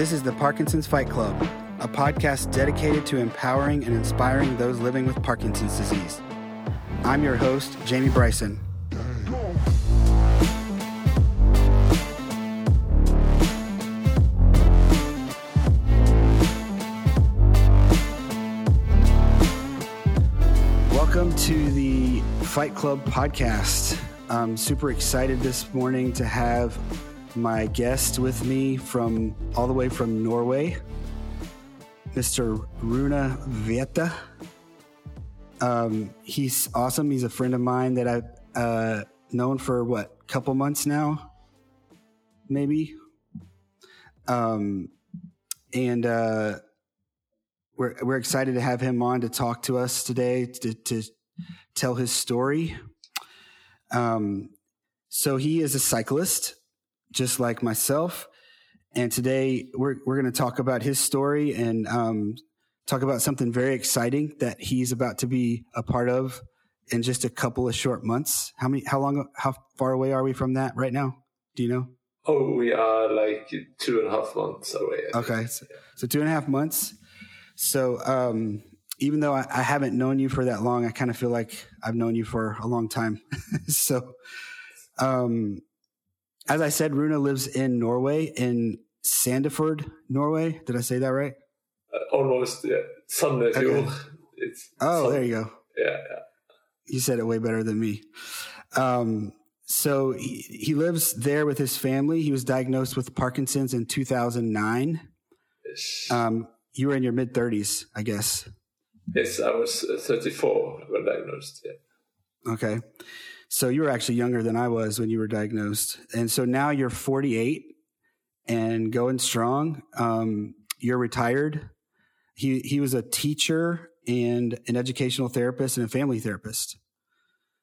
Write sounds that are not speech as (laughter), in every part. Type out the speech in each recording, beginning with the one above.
This is the Parkinson's Fight Club, a podcast dedicated to empowering and inspiring those living with Parkinson's disease. I'm your host, Jamie Bryson. Welcome to the Fight Club podcast. I'm super excited this morning to have my guest with me from all the way from Norway, Mr. Rune Vethe. Um, he's awesome. He's a friend of mine that I've uh, known for what, couple months now, maybe. Um, and uh, we're we're excited to have him on to talk to us today to, to tell his story. Um, so he is a cyclist just like myself. And today we're, we're going to talk about his story and um, talk about something very exciting that he's about to be a part of in just a couple of short months. How many, how long, how far away are we from that right now? Do you know? Oh, we are like two and a half months away. Okay. So, so, two and a half months. So, um, even though I, I haven't known you for that long, I kind of feel like I've known you for a long time. (laughs) so, um, as I said, Rune lives in Norway, in Sandefjord, Norway. Did I say that right? Uh, almost, yeah. Sandefjord. Okay. It's oh, there you go. Yeah, yeah. You said it way better than me. Um, so he, he lives there with his family. He was diagnosed with Parkinson's in 2009. Yes. Um, you were in your mid 30s, I guess. Yes, I was uh, 34 when diagnosed. Yeah. Okay. So you were actually younger than I was when you were diagnosed. And so now you're 48 and going strong. Um, you're retired. He, he was a teacher and an educational therapist and a family therapist.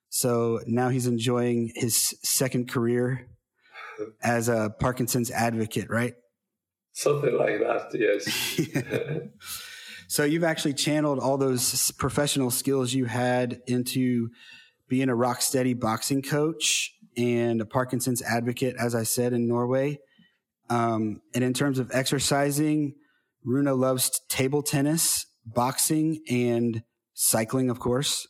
So now he's enjoying his second career as a Parkinson's advocate, right? Something like that, yes. (laughs) so you've actually channeled all those professional skills you had into being a rock steady boxing coach and a Parkinson's advocate, as I said, in Norway. Um, and in terms of exercising, Rune loves table tennis, boxing, and cycling, of course.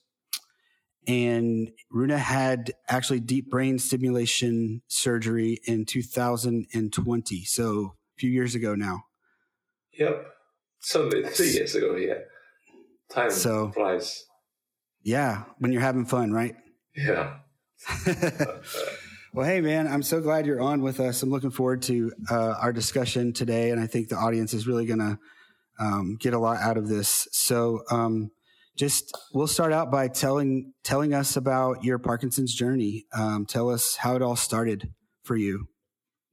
And Rune had actually deep brain stimulation surgery in 2020. So a few years ago now. Yep. So three years ago, yeah. Time so, flies. Yeah, when you're having fun, right? Yeah. (laughs) well, hey, man, I'm so glad you're on with us. I'm looking forward to uh, our discussion today, and I think the audience is really going to um, get a lot out of this. So, um, just we'll start out by telling telling us about your Parkinson's journey. Um, tell us how it all started for you.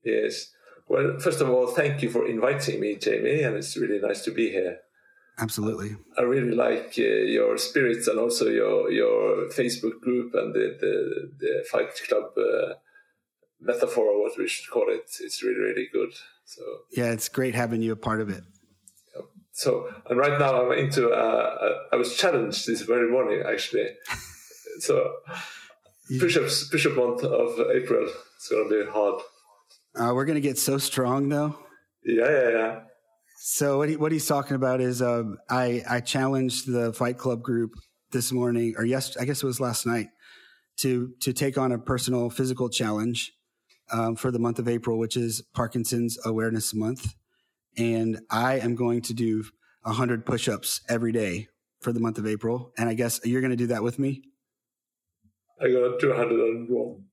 Yes. Well, first of all, thank you for inviting me, Jamie, and it's really nice to be here. Absolutely. I really like uh, your spirits and also your your Facebook group and the the, the Fight Club uh, metaphor or what we should call it. It's really really good. So yeah, it's great having you a part of it. So and right now I'm into. Uh, uh I was challenged this very morning actually. (laughs) so push-ups push-up month of April. It's gonna be hard. Uh, we're gonna get so strong though. Yeah, yeah, yeah. So what he, what he's talking about is um, I I challenged the Fight Club group this morning or yes I guess it was last night to to take on a personal physical challenge um, for the month of April, which is Parkinson's Awareness Month, and I am going to do hundred push-ups every day for the month of April. And I guess you're going to do that with me. I got 201.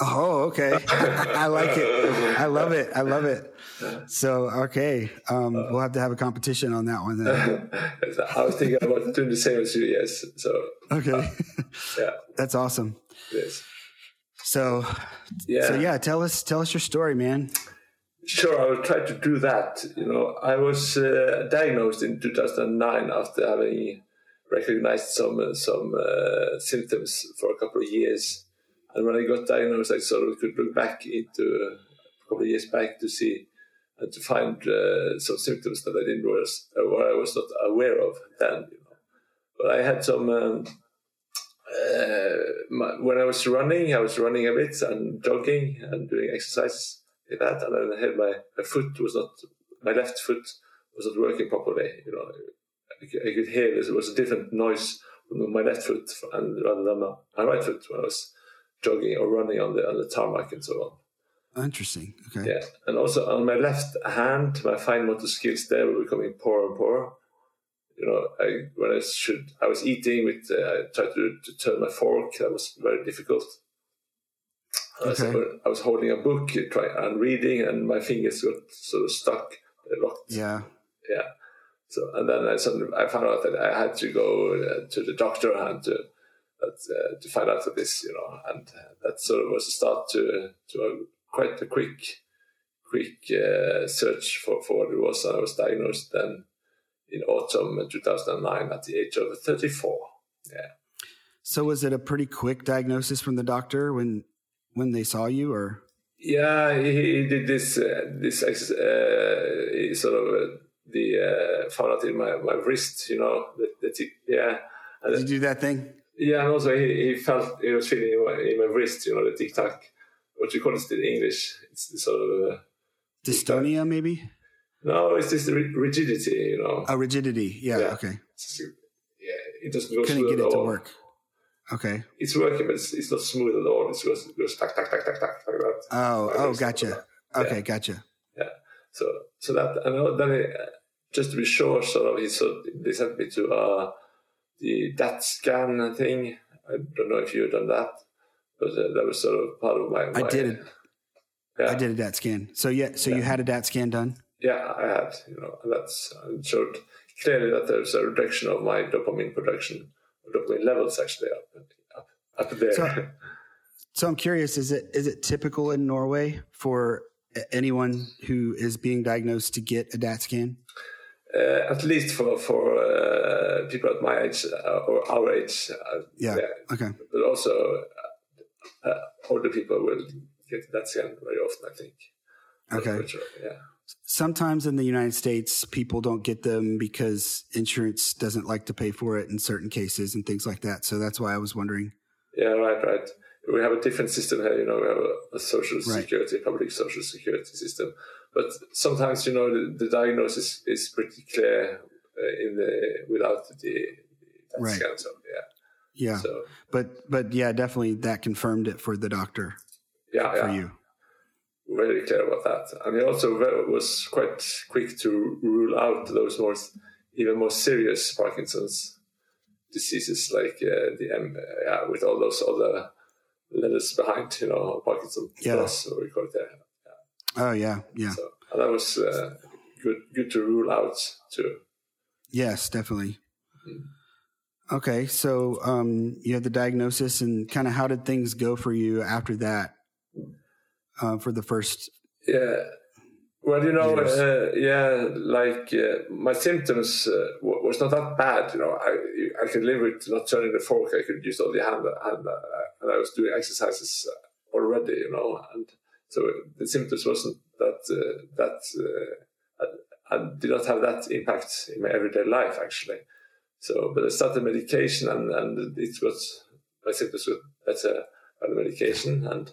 Oh, okay. (laughs) I like it. I love it. I love it. So, okay. Um, uh, we'll have to have a competition on that one then. (laughs) I was thinking about doing the same as you, yes. So, okay. Uh, yeah. (laughs) That's awesome. Yes. So, yeah. So, yeah, tell us, tell us your story, man. Sure, I will try to do that. You know, I was uh, diagnosed in 2009 after having recognized some some uh, symptoms for a couple of years and when I got diagnosed, I sort of could look back into a couple of years back to see and to find uh, some symptoms that I didn't was uh, or I was not aware of then. You know. But I had some. Um, uh, my, when I was running, I was running a bit and jogging and doing exercise like that, and I had my, my foot was not my left foot was not working properly. You know, I could, I could hear there was a different noise from my left foot and rather than my, my right foot when I was jogging or running on the on the tarmac and so on. Interesting. Okay. Yeah, and also on my left hand, my fine motor skills there were becoming poorer and poorer. You know, I when I should I was eating with uh, I tried to, to turn my fork. That was very difficult. I was, Okay. I was holding a book try, and reading, and my fingers got sort of stuck, locked. Yeah. Yeah. So and then I suddenly I found out that I had to go uh, to the doctor and to uh, to find out for this, you know, and uh, that sort of was a start to to a, quite a quick quick uh, search for for what it was. And I was diagnosed then in autumn 2009 at the age of 34. Yeah. So was it a pretty quick diagnosis from the doctor when when they saw you, or Yeah, he, he did this. Uh, this ex- uh, he sort of uh, the uh, found out in my, my wrist, you know. The, the t- yeah, and did you do that thing? Yeah, and also he, he felt he was feeling in my, in my wrist, you know, the tic tac. What you call it in English? It's sort of uh, Dystonia, maybe? no, it's just rigidity, you know. Oh, rigidity. Yeah. Yeah. Okay. It's yeah, it doesn't go Couldn't get it to work. Okay. It's working, but it's, it's not smooth at all. It goes it goes tack tack tack tack tack like that. Oh. Like Oh, gotcha. Okay. Gotcha. Yeah. So so that and then it, just to be sure, sort of, he sort they sent me to uh, the DAT scan thing. I don't know if you've done that, but uh, that was sort of part of my. I my did it. Yeah. I did a DAT scan. So yeah. So you had a DAT scan done. Yeah, I had, you know, that's showed clearly that there's a reduction of my dopamine production, dopamine levels actually up, up, up there. So- (laughs) So I'm curious: is it is it typical in Norway for anyone who is being diagnosed to get a DAT scan? uh, at least for for uh, people at my age uh, or our age, uh, Yeah. Okay. but also uh, uh, older people will get that scan very often. I think. Okay. Sure, Yeah. Sometimes in the United States, people don't get them because insurance doesn't like to pay for it in certain cases and things like that. So that's why I was wondering. Yeah. Right. Right. We have a different system here. You know, we have a, a social Right. security, public social security system. But sometimes, you know, the, the diagnosis is pretty clear in the without the that Right. scan. So yeah. Yeah. So But but yeah, definitely that confirmed it for the doctor yeah, for yeah. you. very clear about that. And he also was quite quick to rule out those more, even more serious Parkinson's diseases, like uh, the M, uh, yeah, with all those other letters behind, you know, Parkinson Yeah. plus, or we call it there. Oh yeah, yeah. So and that was uh, good, good to rule out too. Yes, definitely. Mm. Okay, so um, you had the diagnosis, and kind of how did things go for you after that? Uh, for the first, Yeah. Well, you know, uh, yeah, like uh, my symptoms uh, w- was not that bad. You know, I I could live with not turning the fork. I could use only hand, hand uh, and I was doing exercises uh, already. You know, and so the symptoms wasn't that uh, that uh, I, did not have that impact in my everyday life actually. So, but I started medication, and and it was my symptoms were better by the medication, and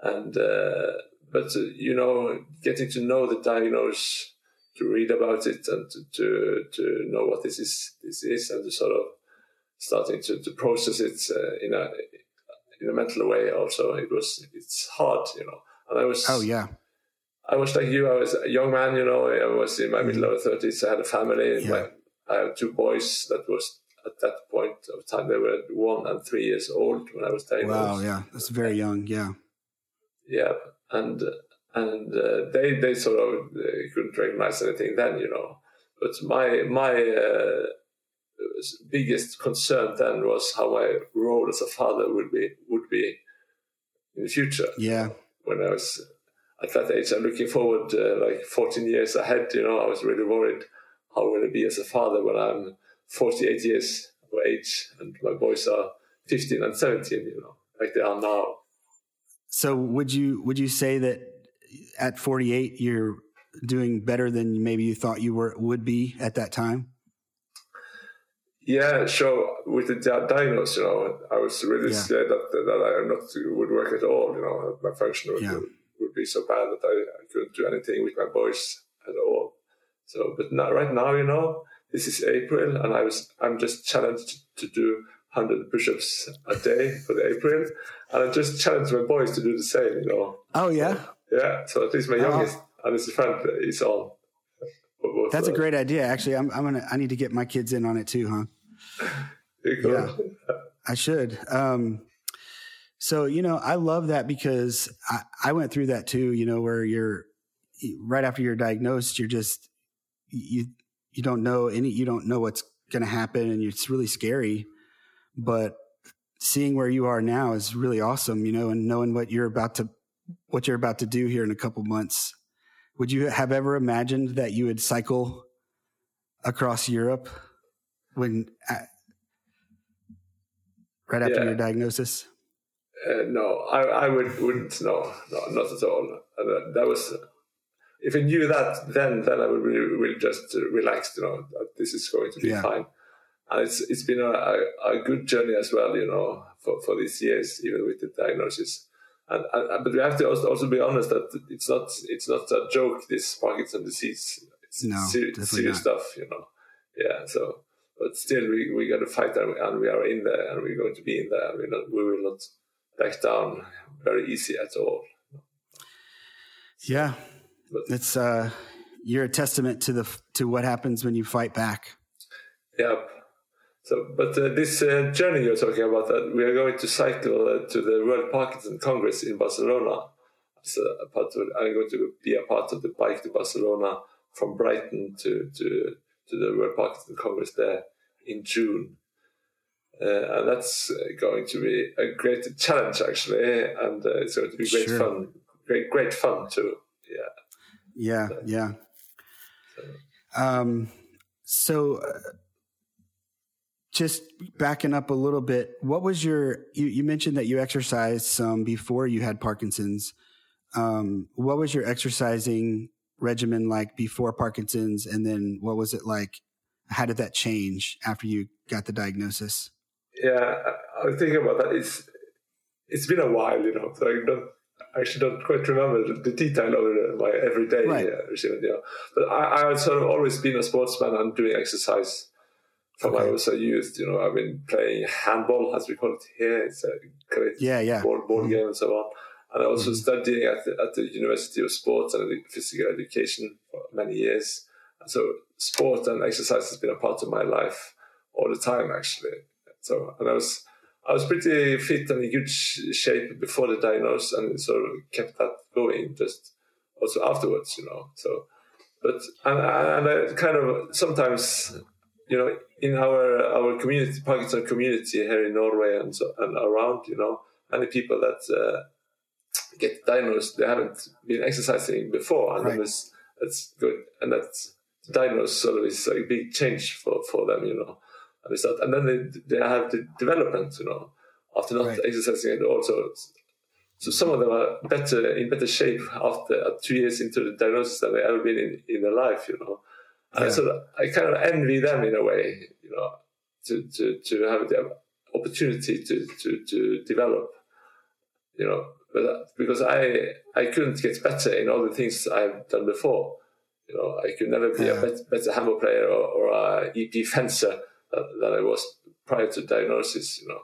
and uh, but uh, you know getting to know the diagnosis to read about it and to, to to know what this is this is and to sort of starting to, to process it uh, in a in a mental way also it was it's hard you know and I was oh yeah, I was like you I was a young man you know I was in my middle of 30s I had a family Yeah. my, I had two boys that was at that point of time they were one and three years old when I was diagnosed wow, yeah, that's very young. Yeah, yeah, and and uh, they they sort of uh, couldn't recognize anything then, you know. But my my uh, biggest concern then was how my role as a father would be would be in the future. yeah, When I was at that age, I'm looking forward uh, like 14 years ahead. You know, I was really worried how will I be as a father when I'm 48 years of age and my boys are 15 and 17. You know, like they are now. So would you would you say that at 48 you're doing better than maybe you thought you were would be at that time? Yeah, sure. With the di- diagnosis, you know, I was really Yeah. scared that that I not would work at all. You know, my function would, Yeah. Would, be so bad that I, I couldn't do anything with my boys at all. So, but not, right now, you know, this is April, and I was I'm just challenged to do 100 push-ups a day for the April, and I just challenged my boys to do the same. You know. Oh yeah. So, yeah. So at least my youngest and his friend is on. That's a great idea. Actually, I'm, I'm gonna I need to get my kids in on it too, huh? (laughs) yeah, I should. Um, so you know, I love that because I, I went through that too. You know, where you're right after you're diagnosed, you're just you you don't know any you don't know what's going to happen, and it's really scary. But seeing where you are now is really awesome. You know, and knowing what you're about to what you're about to do here in a couple months. Would you have ever imagined that you would cycle across Europe when right after yeah. your diagnosis? Uh, no, I, I would wouldn't. No, no, not at all. Uh, that was if I knew that then, then I would really, really just relax. You know, this is going to be yeah. fine. And it's it's been a, a, a, good journey as well. You know, for for these years, even with the diagnosis. And, and, but we have to also, also be honest that it's not it's not a joke. This Parkinson disease, it's no, serious, serious stuff. You know, yeah. So, but still, we we got to fight, and, and we are in there, and we're going to be in there. We not we will not back down very easy at all. Yeah, but, it's uh, you're a testament to the to what happens when you fight back. Yep. So, but uh, this uh, journey you're talking about, that we are going to cycle uh, to the World Parkinson Congress in Barcelona. So, part of, I'm going to be a part of the bike to Barcelona from Brighton to to to the World Parkinson Congress there in June. Uh, and that's going to be a great challenge, actually, and uh, it's going to be great sure. fun, great great fun too. Yeah. Yeah, so, yeah. So. Um, so uh, just backing up a little bit, what was your, you, you mentioned that you exercised some before you had Parkinson's. Um, what was your exercising regimen like before Parkinson's? And then what was it like? How did that change after you got the diagnosis? Yeah, I was thinking about that. It's, it's been a while, you know, so I don't, I actually don't quite remember the detail of my everyday right. uh, regime, you know. But I, I've sort of always been a sportsman and doing exercise from okay. I was a youth. You know, I've been playing handball, as we call it here. It's a great yeah, yeah. board, board mm-hmm. game and so on. And I also mm-hmm. studying at the, at the University of Sports and Physical Education for many years. And so sport and exercise has been a part of my life all the time, actually. So, and I was, I was pretty fit and in good shape before the diagnosis and sort of kept that going just also afterwards, you know. So, but, and, and I kind of sometimes you know, in our our community, Parkinson community here in Norway and so, and around, you know, many people that uh, get diagnosed, they haven't been exercising before, and right. that's that's good, and that's diagnosed sort of is a big change for for them, you know, and start, and then they they have the development, you know, after not right. exercising at all. So, so some of them are better in better shape after uh, two years into the diagnosis than they ever been in in their life, you know. Yeah. So I kind of envy them in a way, you know, to, to, to have the opportunity to, to, to develop, you know, but because I, I couldn't get better in all the things I've done before. You know, I could never be yeah. a better, better handball player or, or a épée fencer than, I was prior to diagnosis, you know.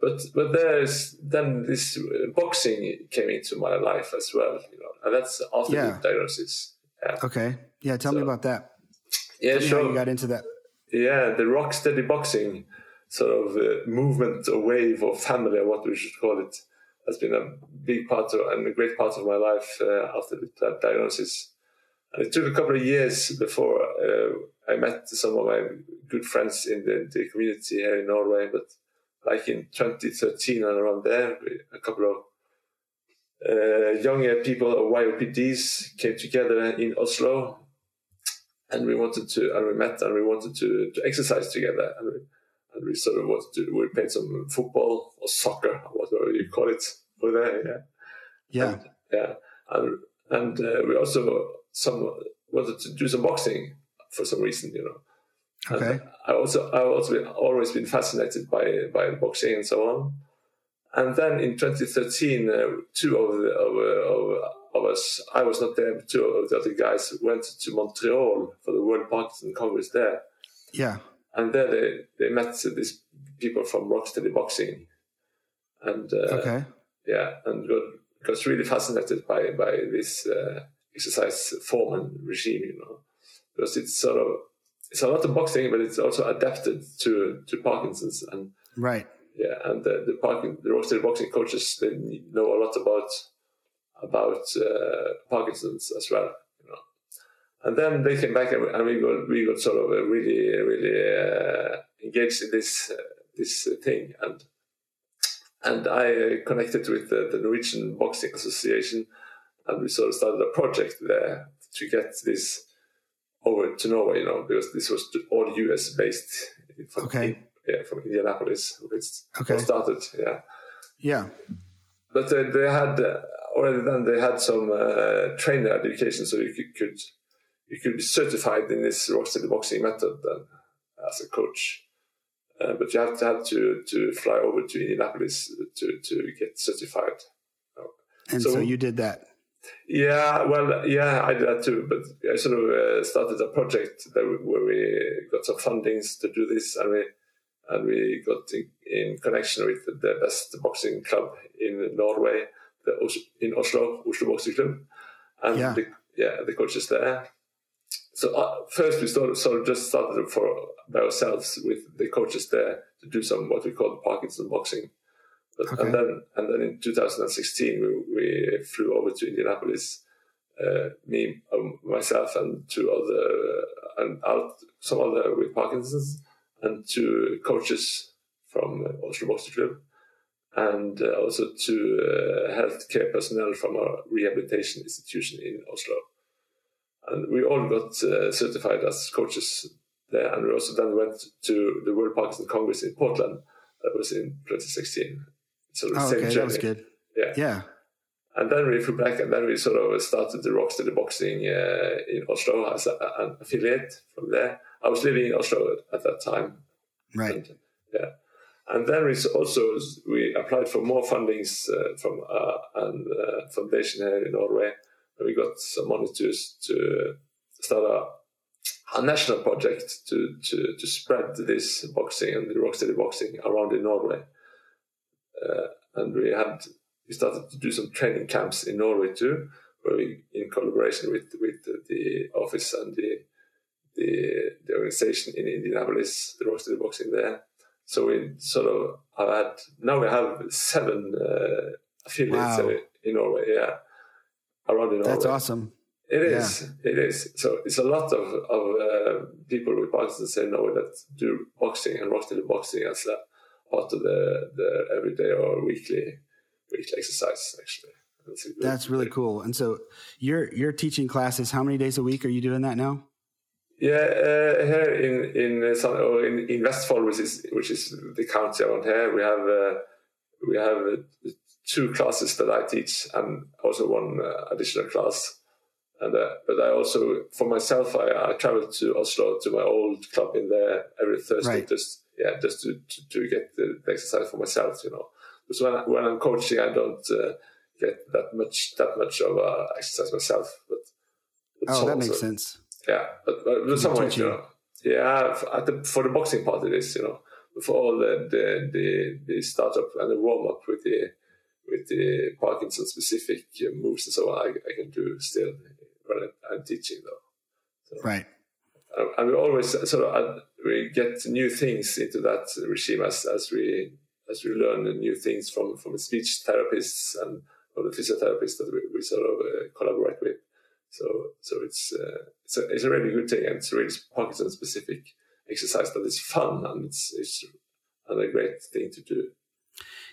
But but there's then this boxing came into my life as well, you know, and that's after yeah. the diagnosis. Yeah. Okay. Yeah. Tell so, me about that. Yeah, sure. you got into that. Yeah, the rock steady boxing sort of uh, movement or wave or family, or what we should call it, has been a big part of and a great part of my life uh, after that diagnosis. It took a couple of years before uh, I met some of my good friends in the, the, community here in Norway. But like in 2013 and around there, a couple of uh, younger people of YOPDs came together in Oslo and we wanted to, and we met, and we wanted to, to exercise together, and we, and we sort of wanted to, we played some football or soccer, whatever you call it over there, yeah, yeah, and, yeah, and and uh, we also some wanted to do some boxing for some reason, you know. Okay. And I also I also been, always been fascinated by by boxing and so on. And then in 2013, uh, two of the of, of, of was I was not there, but two of the other guys went to Montreal for the World Parkinson Congress there. Yeah. And there they, they met these people from Rocksteady Boxing. And uh, okay. yeah, and got, got really fascinated by, by this uh, exercise form and regime, you know, because it's sort of, it's a lot of boxing, but it's also adapted to, to Parkinson's. And right. Yeah, and the, the, Parkin, the Rocksteady Boxing coaches, they know a lot about about uh, Parkinson's as well. You know, and then they came back and, and we got we got sort of really really uh, engaged in this uh, this thing and and I connected with the, the, Norwegian Boxing Association and we sort of started a project there to get this over to Norway. You know, because this was all US based. From, okay. Yeah, from Indianapolis. It's okay. started. Yeah. Yeah. But uh, they had uh, already then they had some uh, trainer education, so you could, could, you could be certified in this Rocksteady boxing method then as a coach. Uh, but you have to have to to fly over to Indianapolis to to get certified. And so, so you did that. Yeah, well, yeah, I did that too. But I sort of uh, started a project that we, where we got some fundings to do this, and we and we got in, in connection with the best boxing club in Norway, the, in Oslo, Oslo Boxing Club, and yeah. The, yeah, the coaches there. So uh, first we started, sort of just started for by ourselves with the coaches there to do some what we call the Parkinson boxing. But, okay. And then and then in 2016 we, we flew over to Indianapolis, uh, me, um, myself, and two other and out some other with Parkinson's and two coaches from Oslo Boxing Club and uh, also to uh, healthcare personnel from a rehabilitation institution in Oslo. And we all got uh, certified as coaches there, and we also then went to the World Parkinson Congress in Portland. That was in 2016. So the oh, same okay, journey. that was good. Yeah, yeah. And then we flew back, and then we sort of started the Rocksteady Boxing uh, in Oslo as a, an affiliate from there. I was living in Oslo at that time. Right. And, yeah. And then we also we applied for more fundings uh, from uh, uh, foundation here in Norway. And We got some money to to start a, a national project to, to to spread this boxing and the rocksteady boxing around in Norway. Uh, and we had we started to do some training camps in Norway too, where we, in collaboration with with the office and the the, the organization in Indianapolis, the rocksteady boxing there so we sort of have had now we have seven uh, affiliates wow. in Norway. Yeah, around in Norway. That's awesome. It is. Yeah. It is. So it's a lot of of uh, people with Parkinson's in Norway that do boxing and rocksteady boxing as a part of the the everyday or weekly weekly exercise. Actually, that's, that's really cool. And so you're you're teaching classes. How many days a week are you doing that now? Yeah, uh, here in in uh, in, in Vestfold, which is which is the county around here, we have uh, we have uh, two classes that I teach, and also one uh, additional class. And uh, but I also, for myself, I, I travel to Oslo to my old club in there every Thursday, right. just yeah, just to, to, to get the, the, exercise for myself, you know. Because when I, when I'm coaching, I don't uh, get that much that much of uh, exercise myself. But, but oh, that makes sense yeah, but, but some ways, you know, yeah, the, for the boxing part it is, you know, for all the the the, the startup and the warm up with the with the Parkinson specific uh, moves and so on, I, I can do still when I'm teaching though. So, right. And we always sort of we get new things into that regime as as we as we learn new things from from speech therapists and from the physiotherapists that we, we sort of uh, collaborate with. So so it's uh, it's a it's a really good thing, and it's a really Parkinson specific exercise that is fun and it's it's and a great thing to do.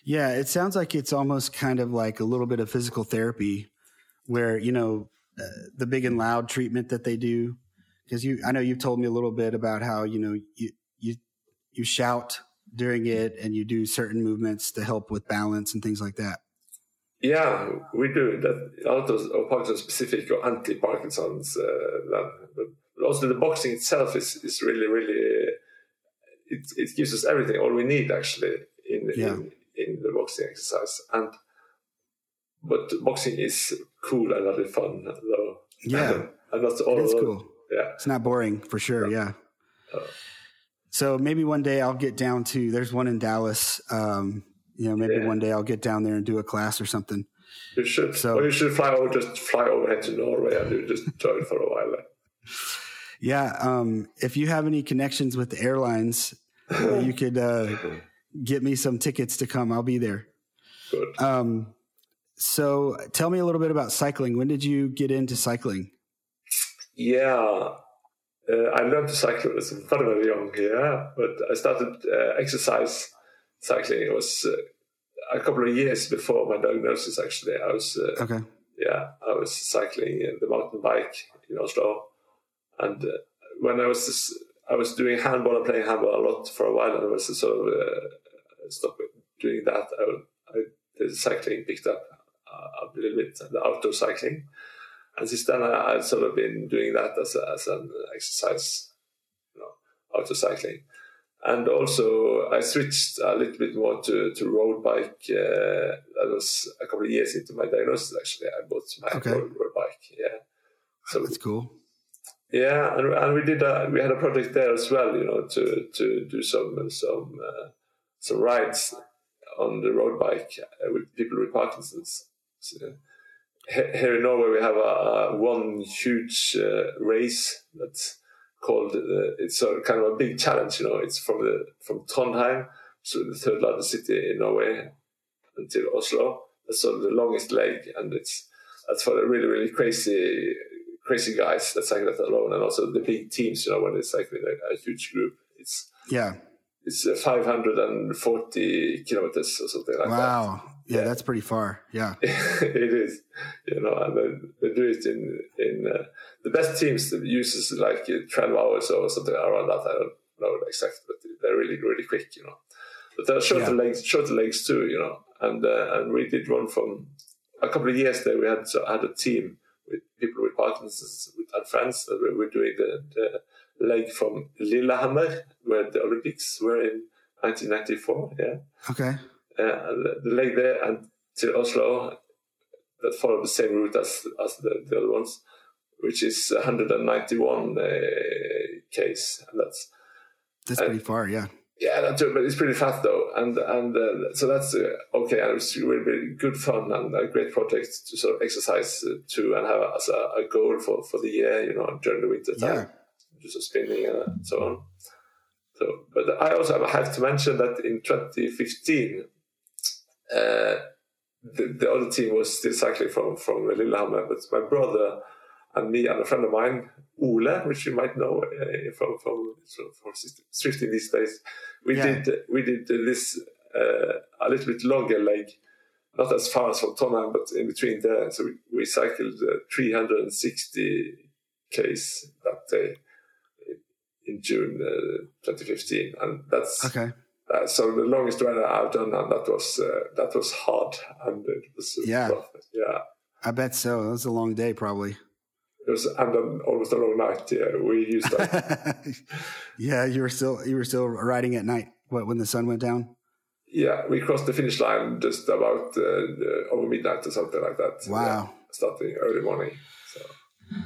Yeah, it sounds like it's almost kind of like a little bit of physical therapy, where you know uh, the big and loud treatment that they do. Because you, I know you've told me a little bit about how you know you you you shout during it and you do certain movements to help with balance and things like that. Yeah, we do that. A lot of, of Parkinson specific or anti-Parkinson's. Uh, but also the boxing itself is, is really, really. It, it gives us everything, all we need actually in, yeah. in in the boxing exercise. And but boxing is cool and really fun though. Yeah, and that's all. It's cool. Yeah, it's not boring for sure. Yeah. So maybe one day I'll get down to. There's one in Dallas. Um, you know, maybe yeah. one day I'll get down there and do a class or something. You should. So, or you should fly over, just fly overhead to Norway and you just (laughs) join for a while. Yeah. Um, if you have any connections with the airlines, (laughs) you could uh, get me some tickets to come. I'll be there. Good. Um, so tell me a little bit about cycling. When did you get into cycling? Yeah, uh, I learned to cycle as very, very young, yeah. But I started uh, exercise cycling. It was uh, a couple of years before my diagnosis, actually. I was, uh, okay. yeah, I was cycling the mountain bike in Oslo. And uh, when I was, just, I was doing handball and playing handball a lot for a while, and I was sort of uh, stopped doing that. I, I, the cycling picked up a little bit, the outdoor cycling and since then I, have sort of been doing that as, a, as an exercise, you know, auto cycling. And also I switched a little bit more to, to road bike. Uh, that was a couple of years into my diagnosis. Actually, I bought my okay. road, road, bike. Yeah, so that's cool. Yeah, and, and we did a, we had a project there as well. You know, to to do some some uh, some rides on the road bike uh, with people with Parkinson's. So, here in Norway we have a, a one huge uh, race that's called uh, it's a kind of a big challenge. You know, it's from the from Trondheim, so the third largest city in Norway, until Oslo. That's sort of the longest leg, and it's that's for the really really crazy crazy guys that cycle that alone, and also the big teams. You know, when they're cycling a, a huge group, it's yeah, it's uh, 540 kilometers or something like wow. that. Wow. Yeah, that's pretty far. Yeah, (laughs) it is. You know, and they, they do it in in uh, the best teams uses like uh, 12 hours or something around that. I don't know exactly, but they're really really quick. You know, but there are shorter yeah. legs, shorter legs too. You know, and uh, and we did run from a couple of years there. We had so had a team with people with Parkinson's and friends that we were doing the, the leg from Lillehammer, where the Olympics were in 1994. Yeah. Okay the leg there and to Oslo that follow the same route as as the, the other ones, which is 191 uh, k's, and that's that's pretty far, yeah. Yeah, that's, but it's pretty fast though, and and uh, so that's uh, okay, and it was really, really good fun and a great project to sort of exercise uh, to and have as a, a, goal for, for the year, you know, during the winter time, yeah. just spinning and so on. So, but I also have to mention that in 2015 uh, the, the other team was still cycling from from Lillehammer, but my brother and me and a friend of mine, Ole, which you might know uh, from from from Zwifting these days, we yeah. did we did this uh, a little bit longer leg, not as far as from Trondheim, but in between there. So we, we cycled uh, 360 k's that day in June uh, 2015, and that's okay. Uh, so the longest run I've done, and that was uh, that was hard, and it was yeah, rough. yeah. I bet so. It was a long day, probably. It was, and then almost a long night. Yeah, we used that. (laughs) yeah, you were still you were still riding at night. What when the sun went down? Yeah, we crossed the finish line just about uh, over midnight or something like that. Wow! Yeah, starting early morning. So.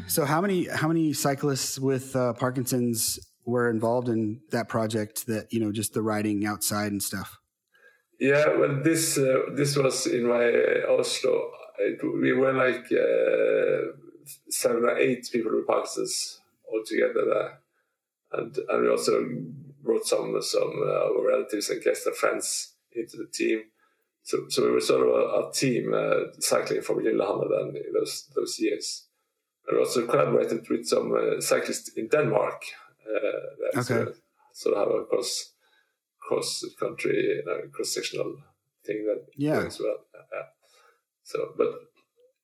so how many how many cyclists with uh, Parkinson's were involved in that project that you know just the riding outside and stuff? Yeah well this uh, this was in my uh, oslo. It, we were like uh, seven or eight people with parkinson's all together there. And and we also brought some some uh, relatives and guests and friends into the team. So so we were sort of a, a team uh, cycling from Lillehammer then in those those years. And we also collaborated with some uh, cyclists in denmark uh, okay. So, have a cross cross country, you know, cross sectional thing that yeah. as well. Yeah. So, but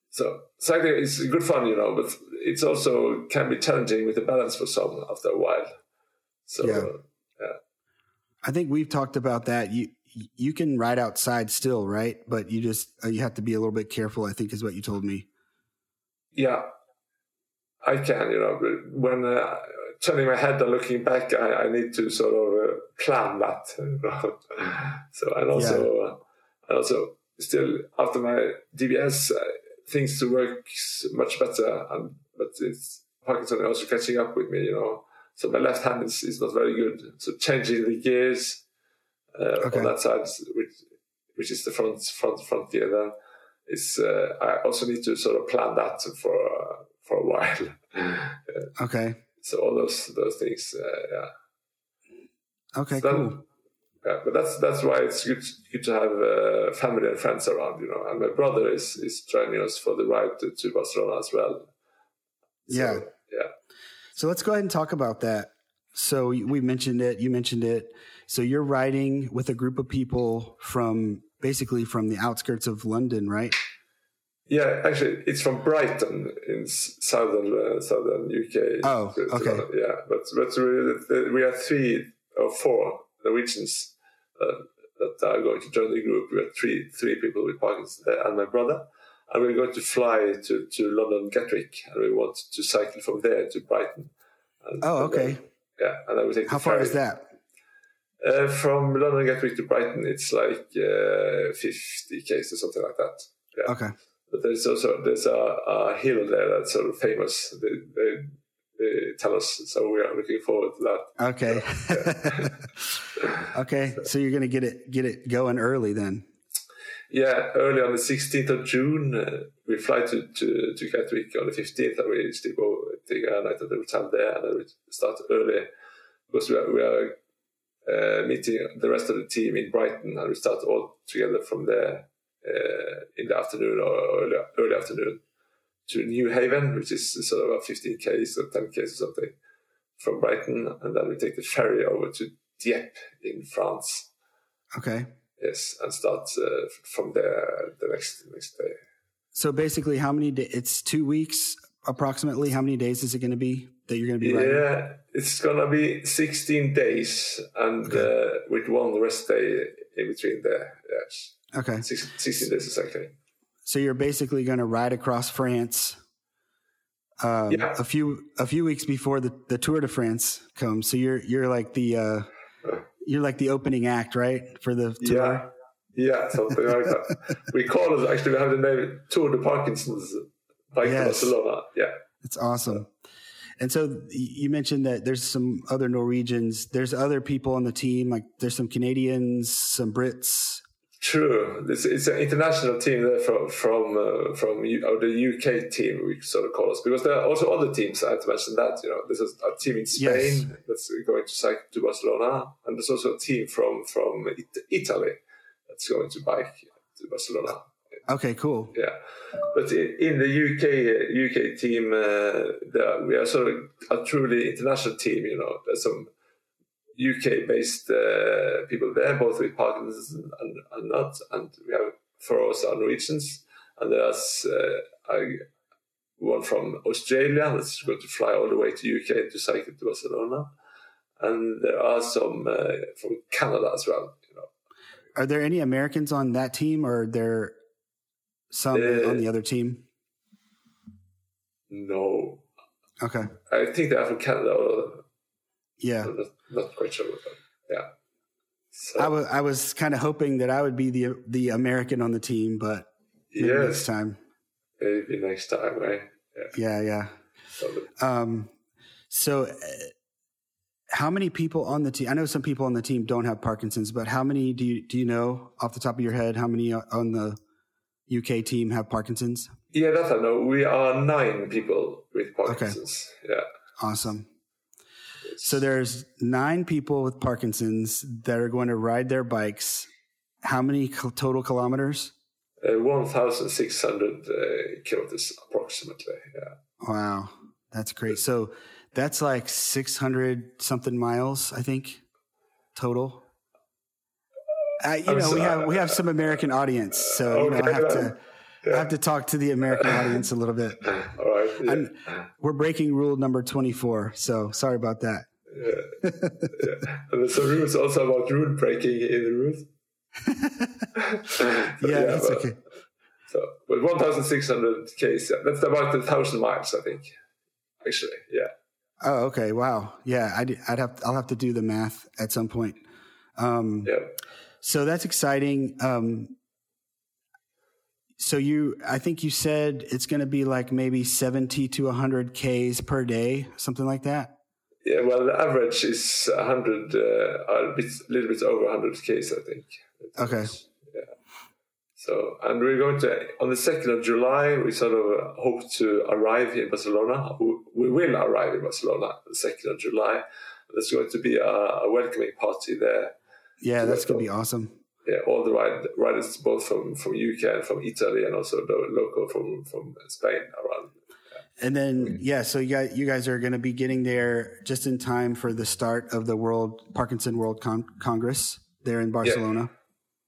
so cycling is good fun, you know, but it's also can be challenging with the balance for some after a while. So, yeah. yeah. I think we've talked about that. You you can ride outside still, right? But you just uh, you have to be a little bit careful. I think is what you told me. Yeah, I can. You know, when uh, turning my head and looking back, I, I need to sort of uh, plan that. (laughs) so and also, yeah. uh, and also still after my DBS, uh, things to work much better, and but it's Parkinson also catching up with me, you know. So my left hand is, is not very good. So changing the gears uh, okay. on that side, which which is the front front front gear, then is uh, I also need to sort of plan that for uh, for a while. (laughs) okay. So all those those things, uh, yeah. Okay, so cool. yeah, but that's that's why it's good good to have uh, family and friends around, you know. And my brother is is joining us for the ride to, to Barcelona as well. So, yeah, yeah. So let's go ahead and talk about that. So we mentioned it. You mentioned it. So you're riding with a group of people from basically from the outskirts of London, right? Yeah, actually, it's from Brighton in southern uh, southern UK. Oh, okay. yeah, but but we, we are three or four Norwegians uh, that are going to join the group. We are three three people with Parkinson's there, and my brother. And we're going to fly to, to London Gatwick, and we want to cycle from there to Brighton. And, oh, okay. Then, yeah, and take. How far is that? Uh, from London Gatwick to Brighton, it's like uh, 50 k's or something like that. Yeah. Okay. But there's also there's a, a hill there that's sort of famous. They, they, they, tell us, so we are looking forward to that. Okay. yeah. (laughs) okay, so you're gonna get it get it going early then. Yeah, early on the 16th of June, uh, we fly to, to, to Gatwick on the 15th, and we still go take a night at the hotel there, and then we start early because we are, we are uh, meeting the rest of the team in Brighton, and we start all together from there in the afternoon or early, early afternoon to Newhaven, which is sort of a 15 k's or 10 k's or something from Brighton, and then we take the ferry over to Dieppe in France. Okay. Yes, and start uh, from there the next next day. So basically, how many days? It's two weeks approximately. How many days is it going to be that you're going to be? Riding? Yeah, it's going to be 16 days, and okay. uh, with one rest day in between there. Yes. Okay. 16 days exactly. So you're basically going to ride across France. Um, yeah. A few a few weeks before the, the Tour de France comes, so you're you're like the uh, you're like the opening act, right, for the tour? Yeah, yeah, something like that. (laughs) We call it actually. We have the name Tour de Parkinson's by yes. Barcelona. Yeah, it's awesome. And so you mentioned that there's some other Norwegians. There's other people on the team. Like there's some Canadians, some Brits. True. It's, it's an international team there from from uh, from or the UK team we sort of call us because there are also other teams. I had to mention that you know there's a, a team in Spain yes. that's going to cycle to Barcelona, and there's also a team from from Italy that's going to bike to Barcelona. Okay, cool. Yeah, but in the UK UK team, uh, we are sort of a truly international team. You know, there's some UK based uh, people there, both with Parkinson's and, and, not. And we have four us are Norwegians, and there's uh, one from Australia that's going to fly all the way to UK to cycle to Barcelona, and there are some uh, from Canada as well. You know, are there any Americans on that team, or are there some on the other team? No. Okay. I think they're from Canada. Yeah not quite sure. Yeah. So, I was I was kind of hoping that I would be the the American on the team, but maybe yes, next time. Maybe next time, right? Yeah, yeah. yeah. Um, so, uh, how many people on the team? I know some people on the team don't have Parkinson's, but how many do you do you know off the top of your head? How many on the UK team have Parkinson's? Yeah, that I know. We are nine people with Parkinson's. Okay. Yeah. Awesome. So there's nine people with Parkinson's that are going to ride their bikes. How many total kilometers? Uh, 1,600 uh, kilometers approximately. Yeah. Wow. That's great. So that's like 600 something miles, I think, total. Uh, you know, we have we have some American audience, so you know, I have to yeah. I have to talk to the American audience a little bit. (laughs) All right. Yeah. We're breaking rule number 24, so sorry about that. Yeah. yeah. And there's some rules also about rule breaking in the rules. (laughs) yeah, yeah, that's but, okay. So, but 1,600 Ks, yeah, that's about a thousand miles, I think. Actually, yeah. Oh, okay. Wow. Yeah, I'd, I'd have I'll have to do the math at some point. Um, yeah. So that's exciting. Um, so you, I think you said it's going to be like maybe 70 to 100 Ks per day, something like that. Yeah, well, the average is a 100, uh, a bit, little bit over 100 Ks, I think. Okay. Yeah. So, and we're going to, on the 2nd of July, we sort of hope to arrive in Barcelona. We will arrive in Barcelona the 2nd of July. There's going to be a, a welcoming party there. Yeah, that's going to be awesome yeah, all the riders both from from UK and from Italy, and also the local from from Spain around. And then yeah, so you guys you guys are going to be getting there just in time for the start of the World Parkinson World Con- Congress there in Barcelona.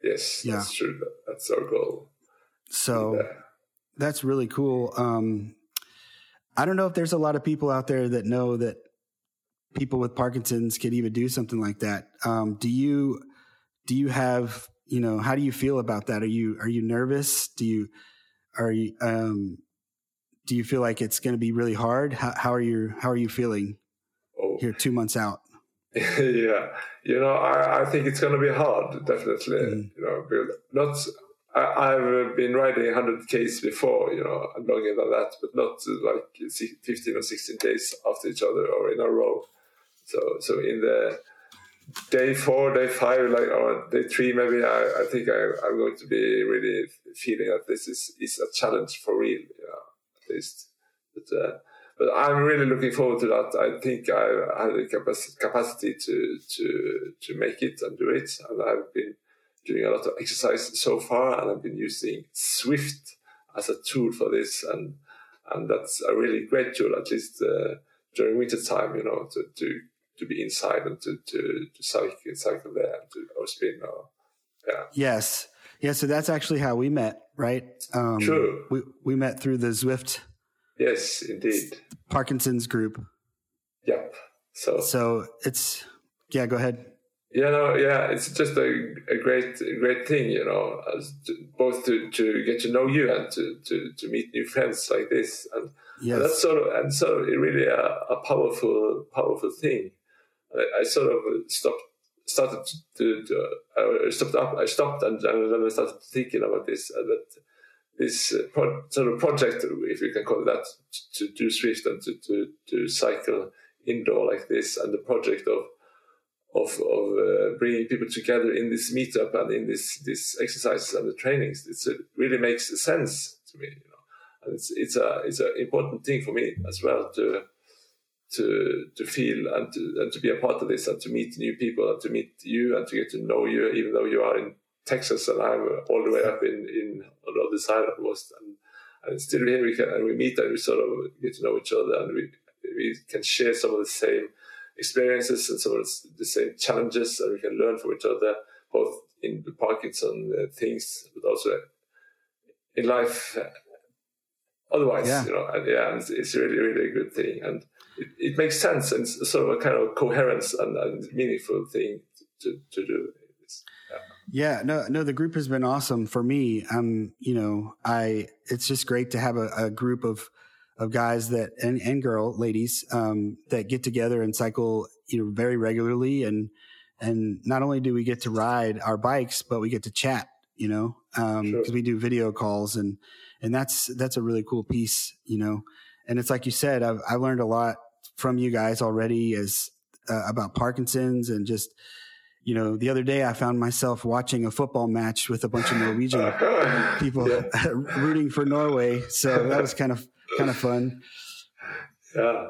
Yeah. Yes, yeah. that's true. That's our goal. So yeah. that's really cool. Um, I don't know if there's a lot of people out there that know that people with Parkinson's can even do something like that. Um, do you? do you have you know how do you feel about that are you are you nervous do you are you um do you feel like it's going to be really hard? How, how are you how are you feeling oh. here two months out? (laughs) Yeah you know i, I think it's going to be hard definitely mm. you know not I, have been riding 100 k's before you know longer than that but not like 15 or 16 days after each other or in a row. So so in the day four, day five, like or day three, maybe I, I think I, am going to be really feeling that this is, is a challenge for real, you know, least. But, uh, but I'm really looking forward to that. I think I have the capacity to, to, to make it and do it. And I've been doing a lot of exercise so far and I've been using Zwift as a tool for this. And, and that's a really great tool, at least, uh, during winter time, you know, to, to to be inside and to to, to cycle cycle there and to, or spin or yeah. Yes. Yeah, so that's actually how we met, right? Um, True. We we met through the Zwift. Yes, indeed. Parkinson's group. Yep. So so it's yeah. Go ahead. Yeah, no, yeah, it's just a, a great, a great thing, you know, to, both to, to get to know you and to, to, to meet new friends like this, and, yes. and that's sort of and sort of really a, a powerful, powerful thing. I, I sort of stopped started to, to I stopped up I stopped and, and then I started thinking about this uh, that this uh, pro- sort of project if you can call it that to, do Zwift and to, to, to cycle indoor like this and the project of of, of uh, bringing people together in this meetup and in this this exercises and the trainings it really makes sense to me you know. And it's it's a it's an important thing for me as well to to to feel and to and to be a part of this and to meet new people and to meet you and to get to know you even though you are in Texas and I'm all the way up in in on the other side almost and and still here we can and we meet and we sort of get to know each other and we we can share some of the same experiences and some of the same challenges and we can learn from each other both in the Parkinson uh, things but also in life otherwise yeah. you know and yeah it's, it's really really a good thing and it, it, makes sense and sort of a kind of coherence and, and meaningful thing to, to do. Yeah. yeah. no, no, the group has been awesome for me. Um, you know, I, it's just great to have a, a group of, of guys that, and, and girl ladies, um, that get together and cycle, you know, very regularly. And, and not only do we get to ride our bikes, but we get to chat, you know, um, sure. cause we do video calls and, and that's, that's a really cool piece, you know, and it's like you said, I've, I learned a lot from you guys already as uh, about Parkinson's and just you know the other day I found myself watching a football match with a bunch of Norwegian (laughs) people (laughs) rooting for Norway, so that was kind of kind of fun. Yeah.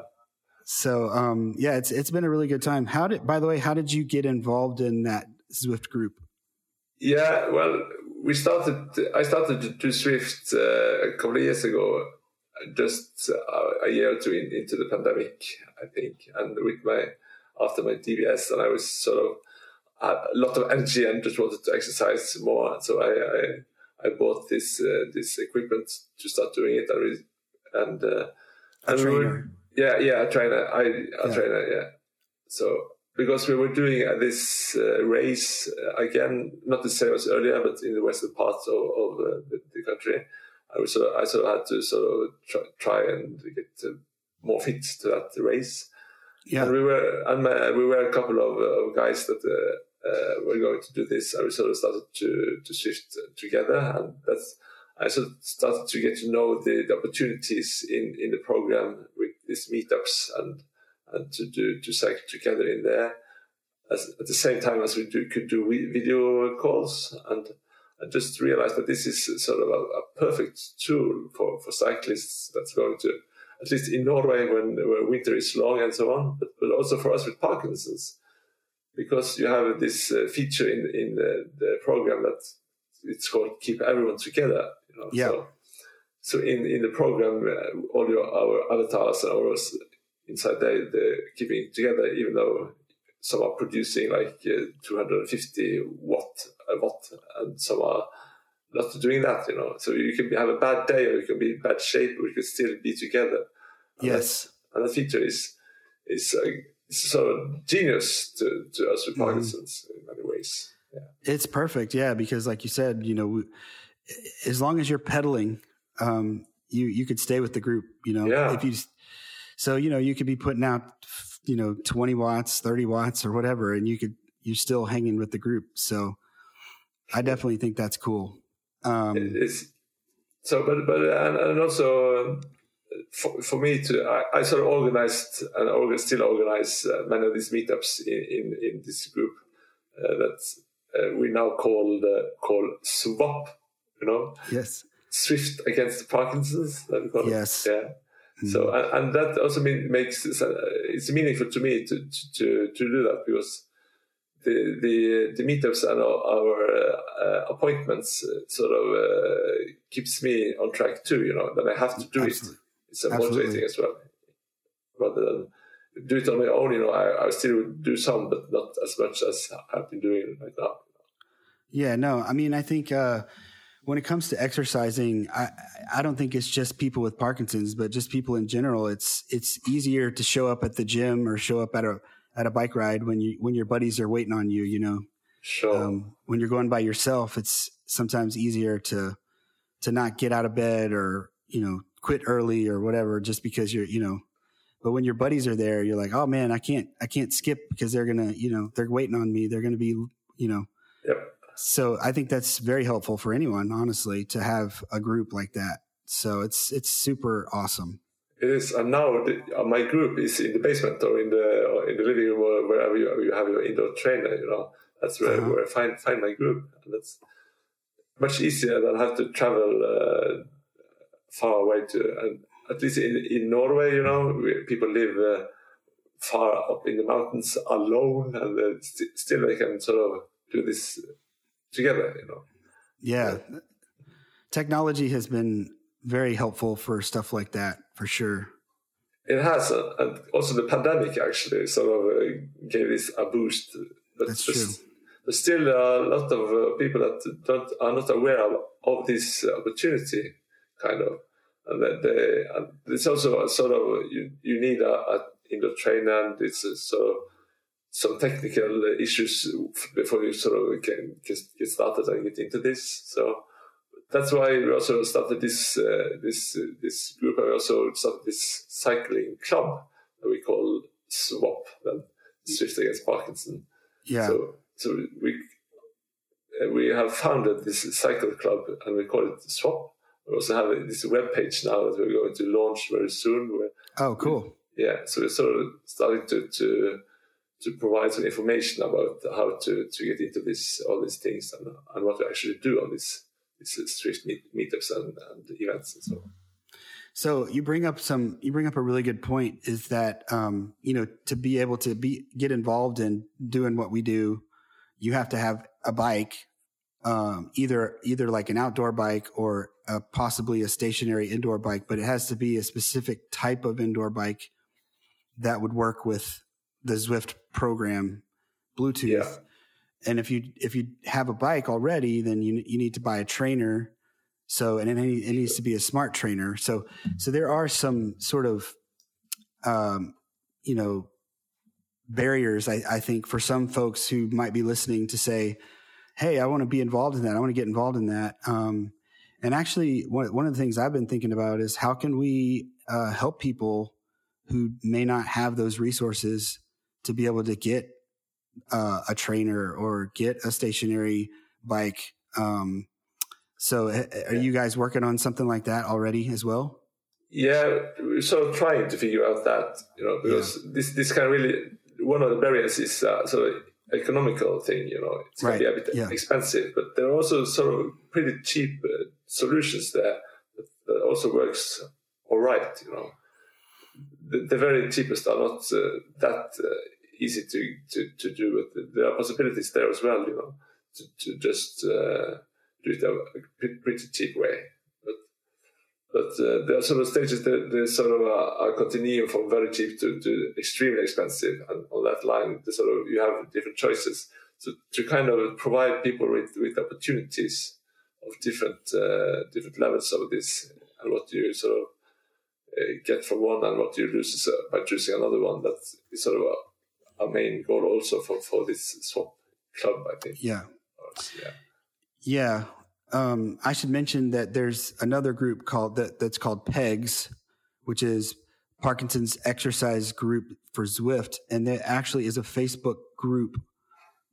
So um, yeah, it's it's been a really good time. How did by the way, how did you get involved in that Zwift group? Yeah, well, we started. I started to do Zwift uh, a couple of years ago just uh, a year or two in, into the pandemic, I think, and with my after my DBS, and I was sort of a lot of energy and just wanted to exercise more. So I I, I bought this uh, this equipment to start doing it, and and, uh, and we were, yeah yeah a trainer I a yeah. trainer yeah. So because we were doing uh, this uh, race uh, again, not the same as earlier, but in the western parts of, of uh, the, the, country, I was sort of, I sort of had to sort of try, try and get more (laughs) fit to that race. Yeah, and we were and my, we were a couple of, of guys that uh, uh, were going to do this, and we sort of started to to shift together, and that's I sort of started to get to know the, the opportunities in, in the program with these meetups and and to do to cycle together in there. As, at the same time as we do, could do video calls and I just realized that this is sort of a, a, perfect tool for, for cyclists that's going to, at least in Norway when, when winter is long and so on, but, but also for us with Parkinson's, because you have this uh, feature in, in the, the program that it's called Keep Everyone Together. You know? Yeah. So, so in, in the program, uh, all your, our avatars and ours inside they, they're keeping together, even though some are producing like uh, 250 watt a and some are not doing that. You know, so you can have a bad day, or you can be in bad shape, or you can still be together. And yes, and the feature is is uh, sort of genius to, to us with mm-hmm. Parkinson's mm-hmm. in many ways. Yeah. It's perfect, yeah, because like you said, you know, as long as you're pedaling, um, you you could stay with the group. You know, yeah. if you so you know you could be putting out you know 20 watts 30 watts or whatever and you could you're still hanging with the group so i definitely think that's cool. Um it's so but but and, and also for, for me to I, I, sort of organized and organ, still organize uh, many of these meetups in in, in this group uh, that uh, we now call uh, call ZWAP you know? Yes. Zwift against parkinson's yes. Yeah. Mm. So and, and, that also mean, makes uh, it's meaningful to me to to to do that because the the the meetups and our, our uh, appointments uh, sort of uh, keeps me on track too. You know that I have to do Absolutely. it. It's a motivating as well, rather than do it on my own. You know, I, I still do some, but not as much as I've been doing right now. Yeah, no, I mean, I think. Uh, when it comes to exercising, I, I don't think it's just people with Parkinson's, but just people in general. It's it's easier to show up at the gym or show up at a at a bike ride when you when your buddies are waiting on you. You know, sure. Um, when you're going by yourself, it's sometimes easier to to not get out of bed or you know quit early or whatever just because you're you know. But when your buddies are there, you're like, oh man, I can't I can't skip because they're gonna you know they're waiting on me. They're gonna be you know. Yep so I think that's very helpful for anyone, honestly, to have a group like that. So it's it's super awesome. It is, and now the, uh, my group is in the basement or in the or in the living room or wherever you, you have your indoor trainer. You know, that's where, uh-huh. where I find find my group, and that's much easier than have to travel uh, far away to. And at least in in Norway, you know, people live. Uh, far up in the mountains alone, and st- still they can sort of do this together, you know. Yeah. yeah. Technology has been very helpful for stuff like that, for sure. It has, uh, and also the pandemic actually sort of uh, gave this a boost. But That's there's, true. There's still a lot of uh, people that don't are not aware of, of this opportunity, kind of, and that they. And it's also a sort of you, you need a, a indoor trainer, and it's a sort of some technical issues before you sort of can get started and get into this. So that's why we also started this uh, this uh, this group. I also started this cycling club that we call ZWAP, then Zwift Against Parkinson. Yeah. So so we uh, we have founded this cycle club and we call it ZWAP. We also have this web page now that we're going to launch very soon. Where oh, cool. We, yeah. So we're sort of starting to to to provide some information about how to, to get into this all these things and, and what to actually do on this Zwift meet, meetups and, and events and so on. So you bring up some you bring up a really good point is that um, you know to be able to be get involved in doing what we do, you have to have a bike, um, either either like an outdoor bike or a, possibly a stationary indoor bike, but it has to be a specific type of indoor bike that would work with the Zwift program Bluetooth. Yeah. And if you if you have a bike already, then you you need to buy a trainer. So and it, it needs to be a smart trainer. So so there are some sort of um, you know barriers I, I think for some folks who might be listening to say, "Hey, I want to be involved in that. I want to get involved in that." Um, and actually, one one of the things I've been thinking about is how can we uh, help people who may not have those resources to be able to get uh, a trainer or get a stationary bike. Um, So, are you guys working on something like that already as well? Yeah, we're sort of trying to figure out that, you know, because yeah. this this can really one of the barriers is uh, sort of economical thing. You know, it's right. going to be a bit yeah. expensive, but there are also sort of pretty cheap uh, solutions there that, that, also works all right. You know, the, the very cheapest are not uh, that uh, easy to, to, to do, but there are possibilities there as well. You know, to, to just uh, do it a pretty cheap way. But uh, there are sort of stages that they sort of a continuum from very cheap to, to extremely expensive. And on that line, the sort of you have different choices. So to kind of provide people with, with opportunities of different uh, different levels of this and what you sort of uh, get from one and what you lose by choosing another one. That is sort of a, a, main goal also for, for this ZWAP club, I think. Yeah. Yeah. Yeah. Um, I should mention that there's another group called that that's called PEGS, which is Parkinson's Exercise Group for Zwift, and that actually is a Facebook group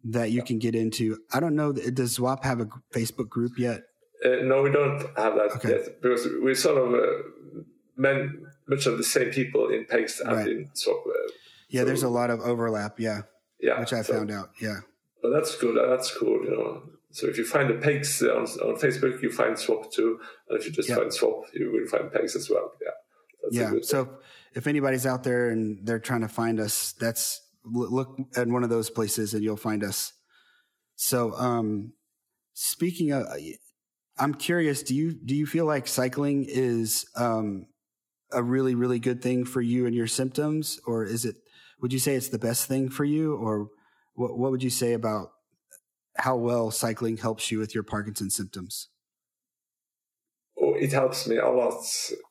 that you can get into. I don't know. Does Zwift have a Facebook group yet? Uh, no, we don't have that okay. yet because we sort of uh, men, much of the same people in PEGS and right. in ZWAP. Uh, yeah, so, there's a lot of overlap. Yeah, yeah, which I so, found out. Yeah, but that's good. That's cool. You know, so if you find the pegs on, on Facebook, you find ZWAP too. And if you just yep. find ZWAP, you will find pegs as well. Yeah. yeah. So if anybody's out there and they're trying to find us, that's look at one of those places and you'll find us. So, um, speaking of, I'm curious, do you, do you feel like cycling is, um, a really, really good thing for you and your symptoms? Or is it, would you say it's the best thing for you? Or what, what would you say about how well cycling helps you with your Parkinson's symptoms? Oh, it helps me a lot,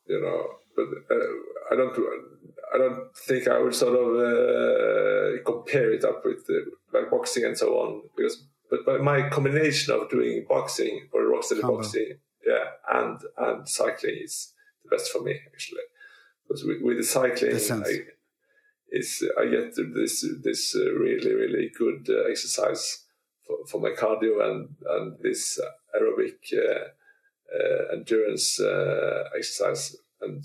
you know. But uh, I don't, I don't think I would sort of uh, compare it up with uh, like boxing and so on because. But, but my combination of doing boxing or rocksteady boxing, yeah, and and cycling is the best for me actually. Because with, with the cycling, I, is I get this this uh, really really good uh, exercise for, for my cardio and, and this aerobic uh, uh, endurance uh, exercise. And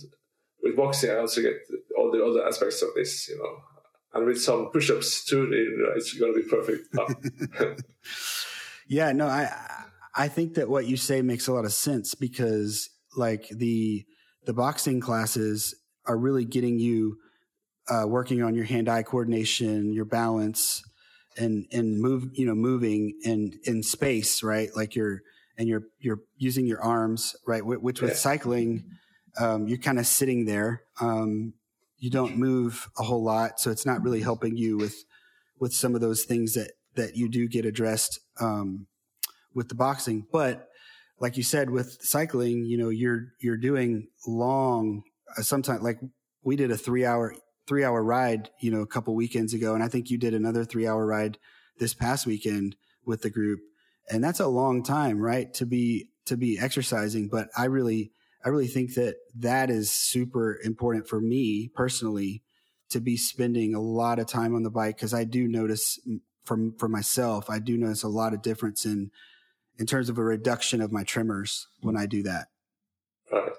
with boxing, I also get all the other aspects of this, you know. And with some push-ups too, you know, it's going to be perfect. (laughs) (laughs) yeah, no, I I think that what you say makes a lot of sense because like the the boxing classes are really getting you uh, working on your hand-eye coordination, your balance, and and move you know moving in in space right? Like you're and you're you're using your arms right? Which with cycling um, you're kind of sitting there. Um, you don't move a whole lot so it's not really helping you with with some of those things that that you do get addressed um, with the boxing. But like you said with cycling you know you're you're doing long uh, sometimes like we did a three hour three hour ride, you know, a couple weekends ago. And I think you did another three hour ride this past weekend with the group. And that's a long time, right? To be, to be exercising. But I really, I really think that that is super important for me personally to be spending a lot of time on the bike. Cause I do notice mm, from, for myself, I do notice a lot of difference in, in terms of a reduction of my tremors when I do that. Right.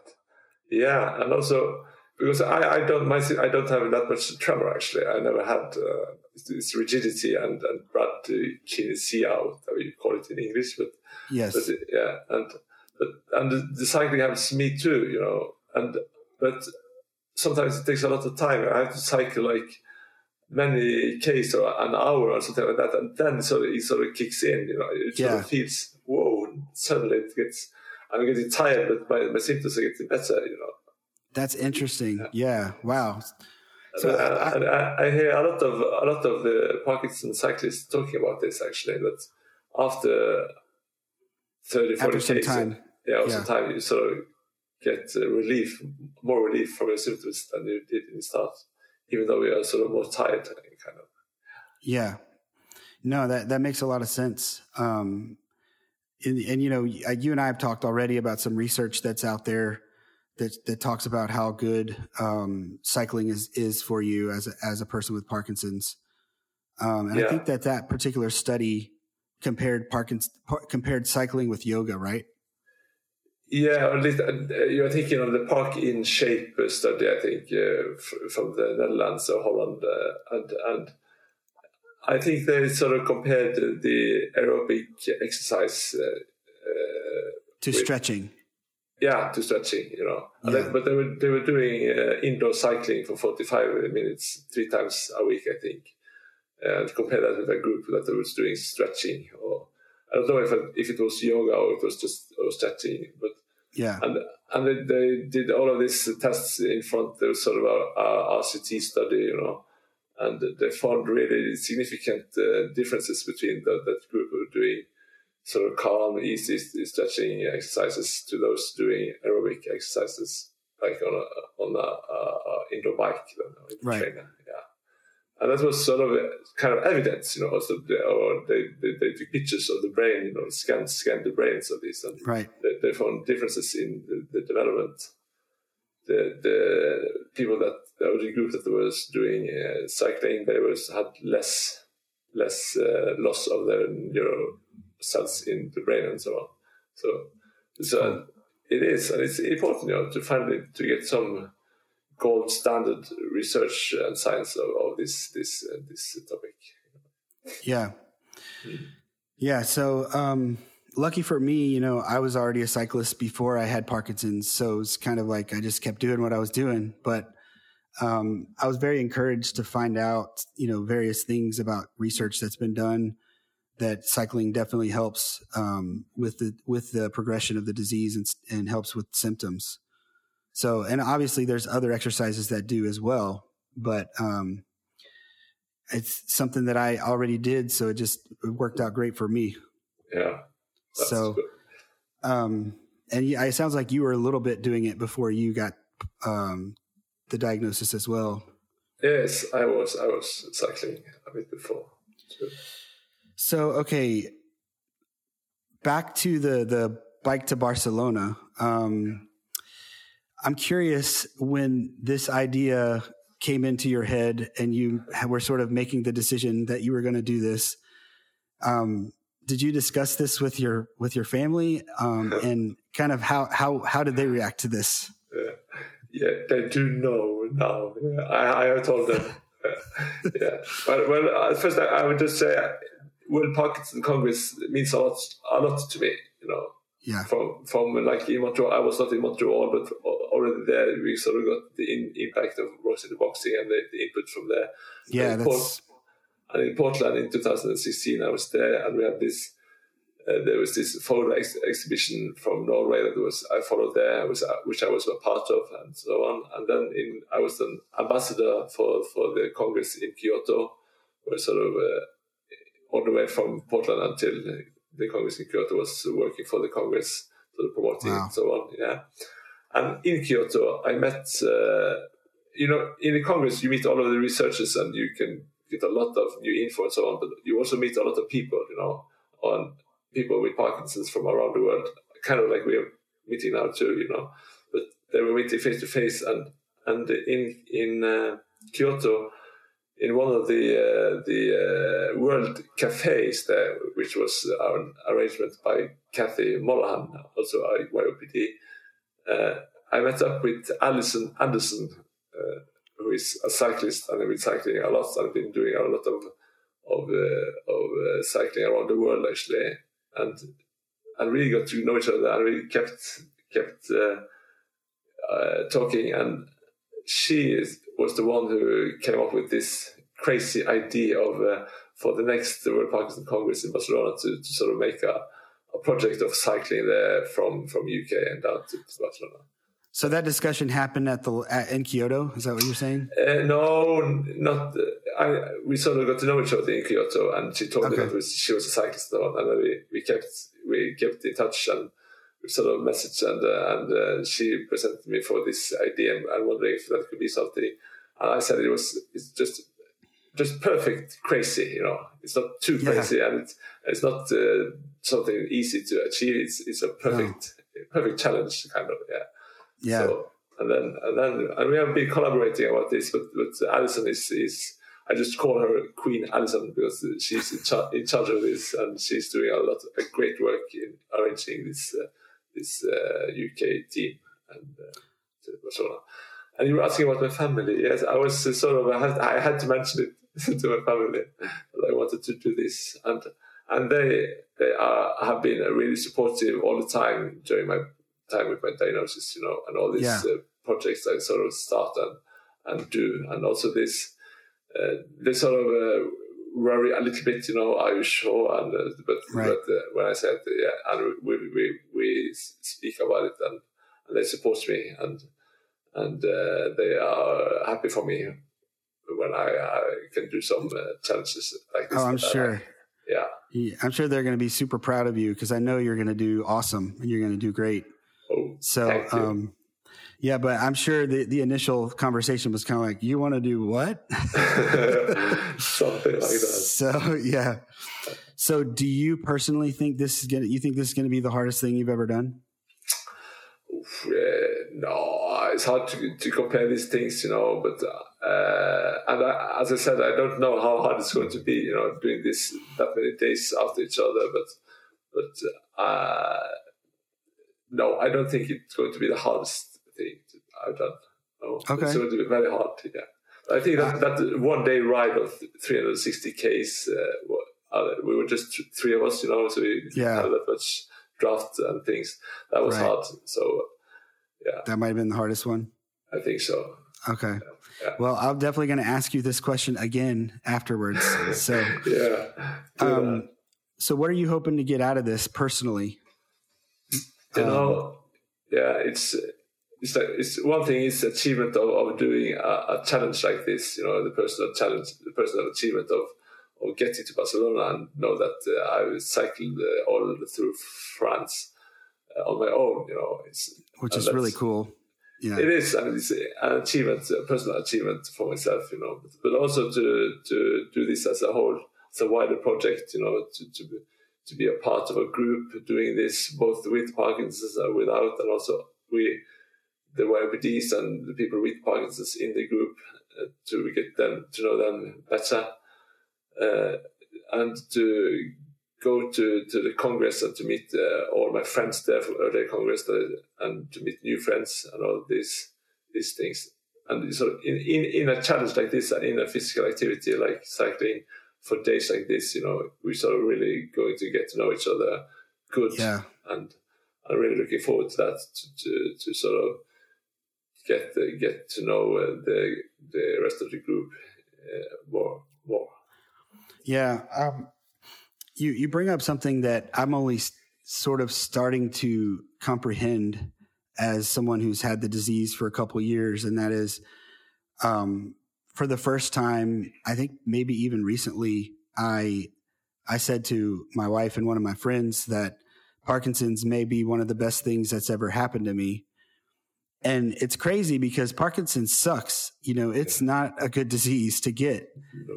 Yeah. And also, because I, I don't my, I don't have that much tremor actually. I never had uh, this rigidity and and bradykinesia, how you call it in English, but yes, but, yeah, and but and the, the cycling to me too, you know, and but sometimes it takes a lot of time. I have to cycle like many k's or an hour or something like that, and then sort of it sort of kicks in, you know, it sort yeah. of feels whoa, suddenly it gets. I'm getting tired, but my, my symptoms are getting better, you know that's interesting. Yeah. Wow. So uh, I, I, hear a lot of a lot of the Parkinson cyclists talking about this actually. That after 30, 40 after days, time. yeah, yeah. some time you sort of get uh, relief, more relief from your symptoms than you did in the start, even though we are sort of more tired, kind of. Yeah. No, that that makes a lot of sense. Um, and, and you know, you and I have talked already about some research that's out there that that talks about how good um, cycling is is for you as a, as a person with Parkinson's. Um, and yeah. I think that that particular study compared Parkinson's par- compared cycling with yoga, right? Yeah, or at least uh, you're thinking of the Park in Shape study, I think, uh, f- from the Netherlands or Holland, uh, and and I think they sort of compared the aerobic exercise uh, uh, to with- stretching. Yeah, to stretching, you know. Yeah. then, but they were they were doing uh, indoor cycling for 45 minutes three times a week, I think. And compare that with a group that was doing stretching, or I don't know if it, if it was yoga or it was just or stretching, but Yeah. and and they, they did all of these tests in front. There was sort of a, a RCT study, you know, and they found really significant uh, differences between the, that group who were doing sort of calm, easy stretching exercises to those doing aerobic exercises, like on a on a, a, indoor bike, you know, Right. trainer. Yeah. And that was sort of kind of evidence, you know. Also, they, or they, they they took pictures of the brain, you know, scanned scanned the brains of these, and Right. they, they found differences in the, the development. The the people that the group that was doing uh, cycling, they was had less less uh, loss of their neural cells in the brain and so on. So so it is, and it's important, you know, to finally to get some gold standard research and science of, of this this uh, this topic. Yeah. Yeah. So, um, lucky for me, you know, I was already a cyclist before I had Parkinson's. So it's kind of like I just kept doing what I was doing. But um, I was very encouraged to find out, you know, various things about research that's been done that cycling definitely helps um, with the with the progression of the disease and, and helps with symptoms. So, and obviously, there's other exercises that do as well, but um, it's something that I already did, so it just it worked out great for me. Yeah. So, good. um, and yeah, it sounds like you were a little bit doing it before you got um, the diagnosis as well. yes, I was I was cycling a bit before. So, So, okay, back to the the bike to Barcelona. Um, I'm curious when this idea came into your head and you were sort of making the decision that you were going to do this. Um, did you discuss this with your with your family um, (laughs) and kind of how how how did they react to this? yeah, (laughs) yeah, they do know now. Yeah, I, I told them. yeah, (laughs) yeah. But well, first I, I would just say, uh, World Parkinson Congress means a lot, a lot to me. You know, Yeah, from from like in Montreal, I was not in Montreal, but already there we sort of got the in, impact of in the boxing and the, the input from there. yeah, And that's And in Portland in 2016, I was there, and we had this. Uh, there was this photo ex- exhibition from Norway that was I followed there, was uh, which I was a part of, and so on. And then in I was an ambassador for for the Congress in Kyoto, where sort of uh, all the way from Portland until the Congress in Kyoto was working for the Congress, of promoting Wow. and so on. Yeah, and in Kyoto, I met. Uh, you know, in the Congress, you meet all of the researchers, and you can get a lot of new info and so on. But you also meet a lot of people, you know, on people with Parkinson's from around the world, kind of like we are meeting now too, you know. But they were meeting face to face, and and in in uh, Kyoto, in one of the uh, the uh, world cafes there, which was an arrangement by Kathy Mollahan, also YOPD. Uh, I met up with Alison Anderson, uh, who is a cyclist and I've been cycling a lot. I've been doing a lot of of uh, of uh, cycling around the world actually, and and really got to know each other and really kept kept talking. And she is, was the one who came up with this crazy idea of uh, for the next World Parkinson Congress in Barcelona to, to sort of make a, a project of cycling there from from UK and down to, to Barcelona. so that discussion happened at the at, in Kyoto. Is that what you're saying? Uh, no, not. I, we sort of got to know each other in Kyoto, and she told me that was, she was a cyclist, and then we, we kept we kept in touch and sort of messaged, and uh, and uh, she presented me for this idea, and I'm wondering if that could be something. And I said it was it's just just perfect crazy, you know. It's not too Yeah. crazy, and it's it's not uh, something easy to achieve. It's it's a perfect perfect challenge, kind of, yeah. Yeah. So, and then and then and we have been collaborating about this, but but Alison is is I just call her Queen Alison because she's in, char- in charge of this, and she's doing a lot of great work in arranging this uh, this uh, UK team and uh, Barcelona. And you were asking about my family. Yes, I was sort of I had, I had to mention it (laughs) to my family that I wanted to do this, and and they they are have been really supportive all the time during my time with my diagnosis, you know, and all these yeah. uh, projects I sort of start and and do, and also this uh, they sort of uh, worry a little bit, you know, are you sure? And uh, but, right. but uh, when I said yeah, and we we we speak about it, and, and they support me, and and uh, they are happy for me when I, I can do some challenges like this. Oh, I'm sure. yeah. yeah. I'm sure they're going to be super proud of you because I know you're going to do awesome and you're going to do great. Oh, so, um, yeah, but I'm sure the, the initial conversation was kind of like, you want to do what? (laughs) (laughs) Something like that. So, yeah. So, do you personally think this is going to, you think this is going to be the hardest thing you've ever done? no, it's hard to, to compare these things, you know, but, uh, and I, as I said, I don't know how hard it's going to be, you know, doing this that many days after each other, but, but, uh, no, I don't think it's going to be the hardest thing I've done. Oh, okay. It's going to be very hard. Yeah. I think that, that one day ride of 360 Ks, uh, we were just three of us, you know, so we yeah. had that much draft and things. That was right. hard. So, yeah. That might have been the hardest one. I think so. Okay. Yeah. Well, I'm definitely going to ask you this question again afterwards. (laughs) So, yeah. Um, so, what are you hoping to get out of this personally? You um, know, yeah, it's it's like it's one thing is achievement of, of doing a, a, challenge like this. You know, the personal challenge, the personal achievement of of getting to Barcelona and know that uh, I cycled uh, all through France on my own. You know, it's which is really cool. Yeah, it is. I mean, it's an achievement, a personal achievement for myself. You know, but, but also to to do this as a whole, as a wider project. You know, to to be, to be a part of a group doing this both with Parkinson's and without, and also we the YPDs and the people with Parkinson's in the group uh, to get them to know them better uh, and to go to, to the Congress and to meet uh, all my friends there from earlier Congress and to meet new friends and all these these things. And sort of in, in, in a challenge like this and in a physical activity like cycling for days like this, you know, we're sort of really going to get to know each other good. Yeah. And I'm really looking forward to that to, to, to sort of get the, get to know uh, the the rest of the group uh, more more. Yeah, um, you you bring up something that I'm only sort of starting to comprehend as someone who's had the disease for a couple years, and that is, um, for the first time, I think maybe even recently, I I said to my wife and one of my friends that Parkinson's may be one of the best things that's ever happened to me and it's crazy because Parkinson's sucks. You know, it's not a good disease to get,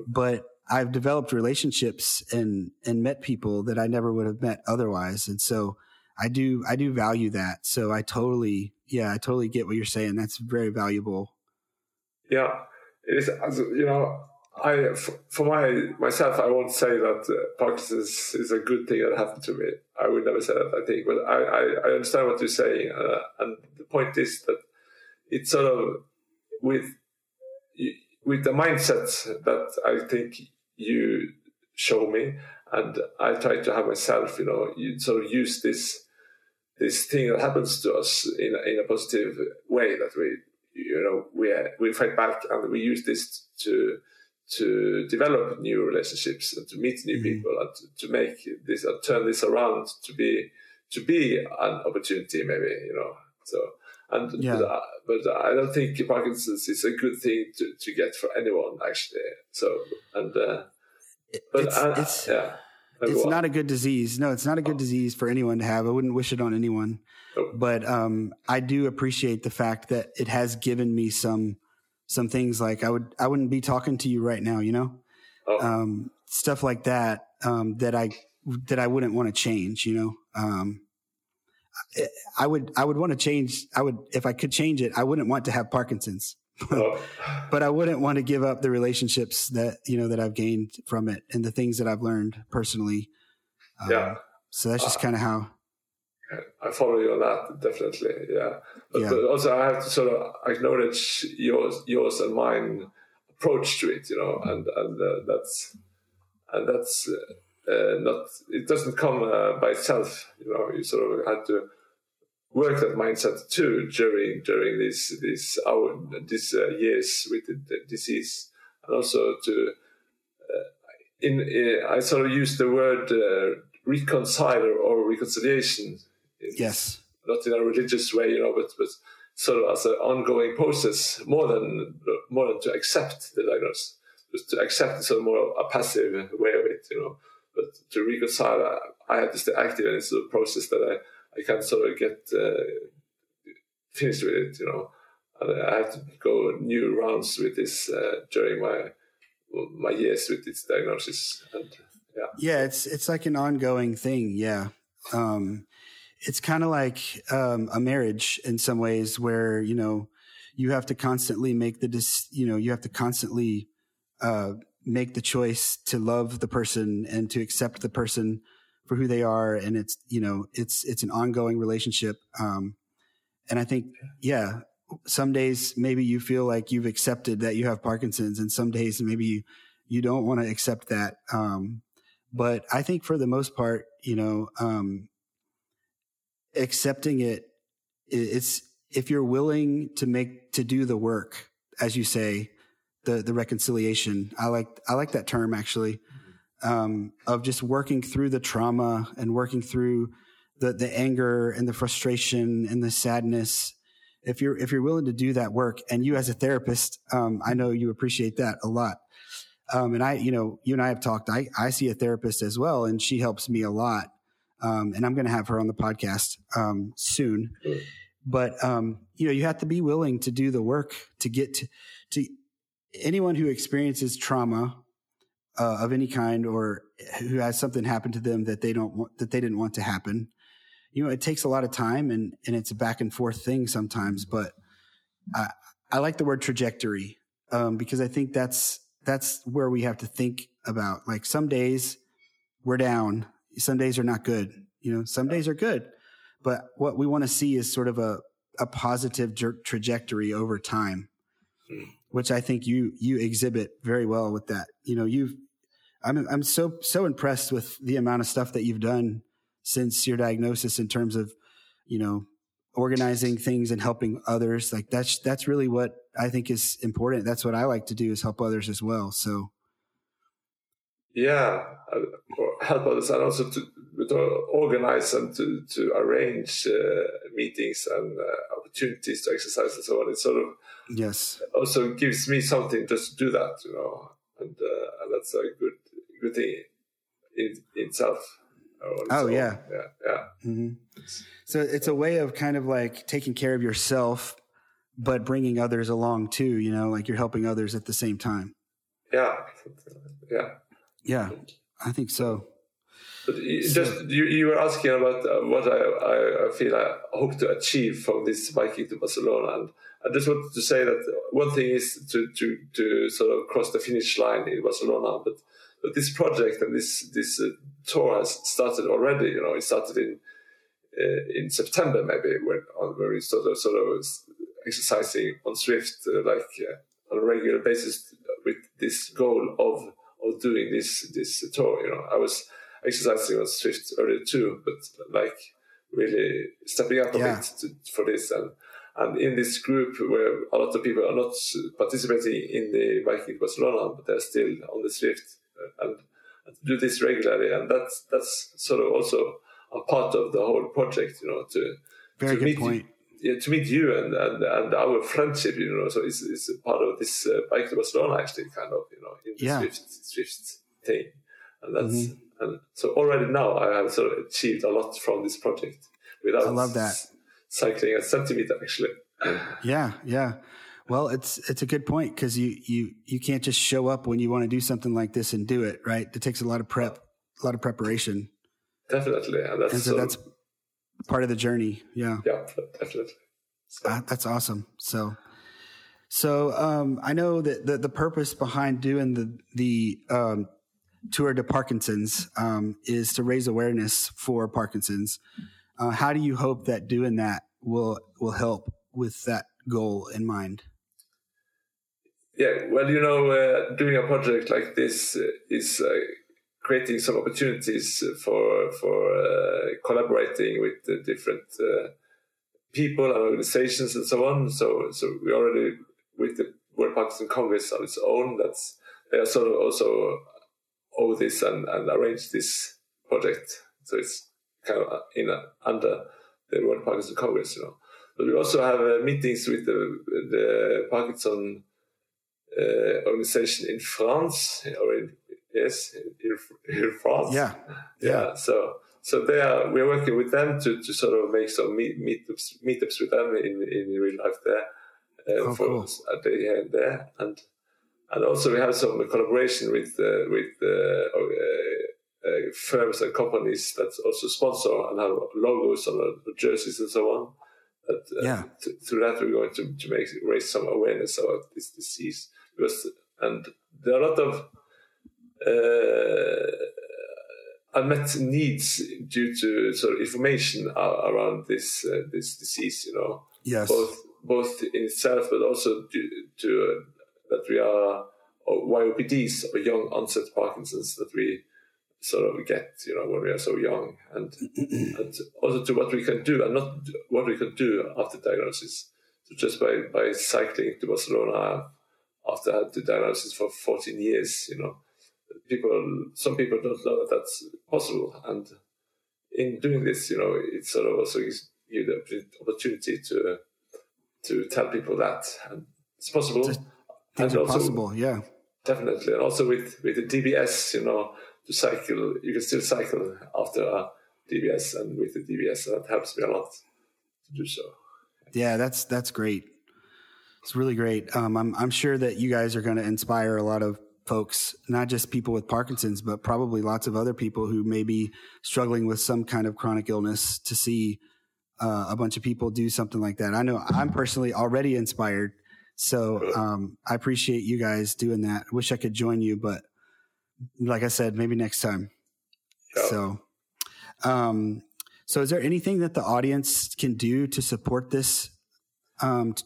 but I've developed relationships and, and met people that I never would have met otherwise. And so I do, I do value that. So I totally, yeah, I totally get what you're saying. That's very valuable. Yeah. It is, you know, I, for my myself, I won't say that uh, Parkinson's is a good thing that happened to me. I would never say that. I think, but I, I, I understand what you're saying, uh, and the point is that it's sort of with with the mindset that I think you show me, and I try to have myself. You know, you sort of use this this thing that happens to us in in a positive way that we you know we we fight back and we use this to to develop new relationships and to meet new mm-hmm. people and to, to make this and turn this around to be to be an opportunity maybe you know so and yeah. but, but, I don't think Parkinson's is a good thing to, to get for anyone actually so and uh, but it's, uh, it's yeah it's not a good disease no it's not a good oh. disease for anyone to have I wouldn't wish it on anyone but um, I do appreciate the fact that it has given me some some things like I would I wouldn't be talking to you right now, you know, oh. um, stuff like that um, that I that I wouldn't want to change, you know. Um, I would I would want to change. I would if I could change it. I wouldn't want to have Parkinson's, oh. (laughs) but I wouldn't want to give up the relationships that you know that I've gained from it and the things that I've learned personally. Um, yeah. So that's just uh, kind of how. I follow you on that definitely. Yeah. But, Yeah. but also I have to sort of acknowledge yours, yours and mine approach to it. You know, and and uh, that's and that's uh, uh, not. It doesn't come uh, by itself. You know, you sort of had to work that mindset too during during these these hour these uh, years with the, the disease, and also to uh, in uh, I sort of use the word uh, reconcile or reconciliation. in- Yes. not in a religious way, you know, but but sort of as an ongoing process, more than more than to accept the diagnosis, just to accept sort of more a passive way of it, you know. But to reconcile, I, I have to stay active, and it's a process that I I can't sort of get uh, finished with it, you know. And I have to go new rounds with this uh, during my my years with this diagnosis, and yeah, Yeah, it's it's like an ongoing thing. Yeah, um, it's kind of like um, a marriage in some ways, where you know you have to constantly make the dis- you know you have to constantly uh, make the choice to love the person and to accept the person for who they are, and it's you know it's it's an ongoing relationship. Um, and I think yeah, some days maybe you feel like you've accepted that you have Parkinson's, and some days maybe you you don't want to accept that. Um, but I think for the most part, you know, um, accepting it, it's if you're willing to make to do the work, as you say, the the reconciliation. I like I like that term actually, um, of just working through the trauma and working through the the anger and the frustration and the sadness. If you're if you're willing to do that work, and you as a therapist, um, I know you appreciate that a lot. Um, and I, you know, you and I have talked. I, I see a therapist as well, and she helps me a lot. Um, and I'm going to have her on the podcast um, soon. But um, you know, you have to be willing to do the work to get to, to anyone who experiences trauma uh, of any kind or who has something happen to them that they don't want that they didn't want to happen. You know, it takes a lot of time and and it's a back and forth thing sometimes. But I I like the word trajectory um, because I think that's that's where we have to think about. Like some days we're down, some days are not good. You know, some days are good, but what we want to see is sort of a a positive trajectory over time, which I think you you exhibit very well with that. You know, you've I'm I'm so so impressed with the amount of stuff that you've done since your diagnosis in terms of you know organizing things and helping others. Like that's that's really what i think is important. That's what i like to do is help others as well. So yeah, help others and also to, to organize and to, to arrange uh, meetings and uh, opportunities to exercise and so on. It sort of yes also gives me something just to do that, you know, and, uh, and that's a good good thing in, in itself. Oh, own. yeah. yeah, yeah, hmm so it's a way of kind of like taking care of yourself but bringing others along too you know like you're helping others at the same time yeah, yeah. yeah i think so But So- just you, you were asking about uh, what I, I, feel I hope to achieve from this biking to Barcelona, and I just wanted to say that one thing is to, to, to sort of cross the finish line in Barcelona, but but this project and this this uh, tour has started already. You know, it started in uh, in September maybe when on where we sort of sort of exercising on Zwift uh, like uh, on a regular basis with this goal of of doing this this tour. You know, I was exercising on Zwift earlier too, but like really stepping up a Yeah. bit to, for this and. And in this group, where a lot of people are not participating in the biking Barcelona, but they're still on the Zwift, uh, and, and do this regularly, and that's that's sort of also a part of the whole project, you know, to very to meet point yeah, to meet you and, and, and our friendship, you know, so it's, it's part of this uh, bike to Barcelona, actually, kind of, you know, in the Yeah. Zwift, Zwift thing. And that's, Mhm. And so already now I have sort of achieved a lot from this project without I love that. cycling a centimeter, actually. (sighs) yeah yeah well it's it's a good point because you you you can't just show up when you want to do something like this and do it right it takes a lot of prep a lot of preparation Definitely. And that's, and so sort that's part of the journey yeah yeah, definitely. So, Uh, that's awesome. So, so um, I know that the, the purpose behind doing the the um, Tour de Parkinson's um, is to raise awareness for Parkinson's. Uh, how do you hope that doing that will will help with that goal in mind? Yeah, well, you know, uh, doing a project like this is uh, creating some opportunities for for uh, collaborating with different uh, people and organizations and so on. So, so we already with the World Parkinson Congress on its own. That's they are sort of also owe this and, and arrange this project. So it's kind of in a, under the World Parkinson Congress, you know. But we also have uh, meetings with the, the Parkinson uh, organization in France, or in yes, in, in France. Yeah. yeah, yeah. So so they are we're working with them to, to sort of make some meet, meetups meetups with them in in real life there uh, oh, for cool. a day here and there, and and also we have some collaboration with uh, with uh, uh, uh, firms and companies that also sponsor and have logos on the jerseys and so on. That, yeah. Th- through that, we're going to, to make raise some awareness about this disease because and there are a lot of unmet needs due to sort of information around this uh, this disease. You know, yes, both both in itself, but also due to that we are YOPDs or young onset Parkinson's that we sort of get, you know, when we are so young, and, (clears throat) and also to what we can do and not what we can do after diagnosis. So just by by cycling to Barcelona after I had the diagnosis for 14 years, you know, people, some people don't know that that's possible. And in doing this, you know, it sort of also gives you the opportunity to to tell people that and it's possible. Things and are also, possible, yeah, definitely. And also with with the DBS, you know, to cycle, you can still cycle after a DBS, and with the DBS, that helps me a lot to do so. Yeah, that's that's great. It's really great. Um, I'm I'm sure that you guys are going to inspire a lot of folks, not just people with Parkinson's, but probably lots of other people who may be struggling with some kind of chronic illness to see uh, a bunch of people do something like that. I know I'm personally already inspired. So um, I appreciate you guys doing that. Wish I could join you, but like I said, maybe next time. Yeah. So, um, so is there anything that the audience can do to support this? Um, t-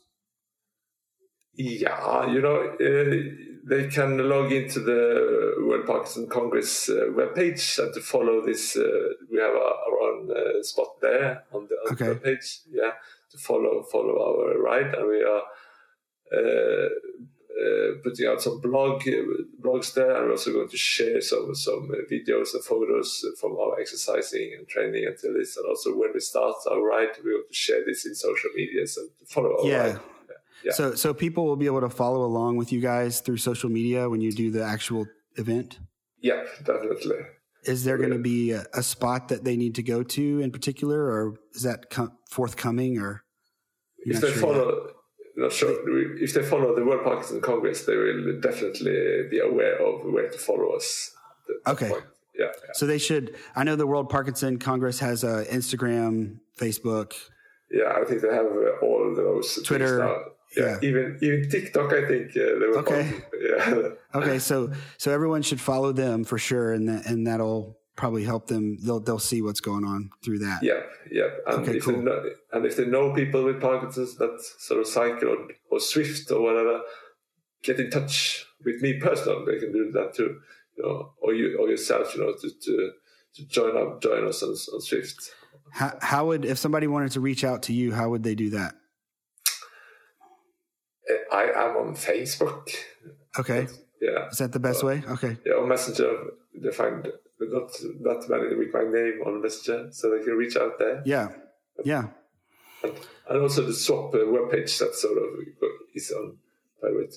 yeah, you know, uh, they can log into the World Parkinson Congress uh, webpage and to follow this. Uh, we have our own uh, spot there on the, on okay. the webpage. Yeah, to follow follow our ride, and we are putting out some blog blogs there, and we're also going to share some some videos and photos from our exercising and training until this, and also when we start our ride, going to share this in social media so to follow our yeah. ride. Yeah. So so people will be able to follow along with you guys through social media when you do the actual event. Yeah, definitely. Is there going to be a, a, spot that they need to go to in particular, or is that com- forthcoming? Or if they sure follow, yet? Not sure. If they follow the World Parkinson Congress, they will definitely be aware of where to follow us. Okay. Yeah, yeah, So they should. I know the World Parkinson Congress has a Instagram, Facebook. Yeah, I think they have uh, all those. Twitter yeah, yeah. even even TikTok, I think uh, they were. Okay. Yeah. (laughs) okay, so so everyone should follow them for sure, and that, and that'll probably help them. They'll they'll see what's going on through that. Yeah, yeah. And okay, if cool. Know, and if they know people with Parkinson's that sort of cycle or, or Zwift or whatever, get in touch with me personally. They can do that too, you know, or you or yourself, you know, to to, to join up, join us on, on Zwift. How, how would if somebody wanted to reach out to you? How would they do that? I am on Facebook. Okay. yeah. Is that the best uh, way? Okay. Yeah, on Messenger, they find not that many with my name on Messenger, so they can reach out there. Yeah. Yeah. And, and also the ZWAP uh, webpage that sort of is on by the way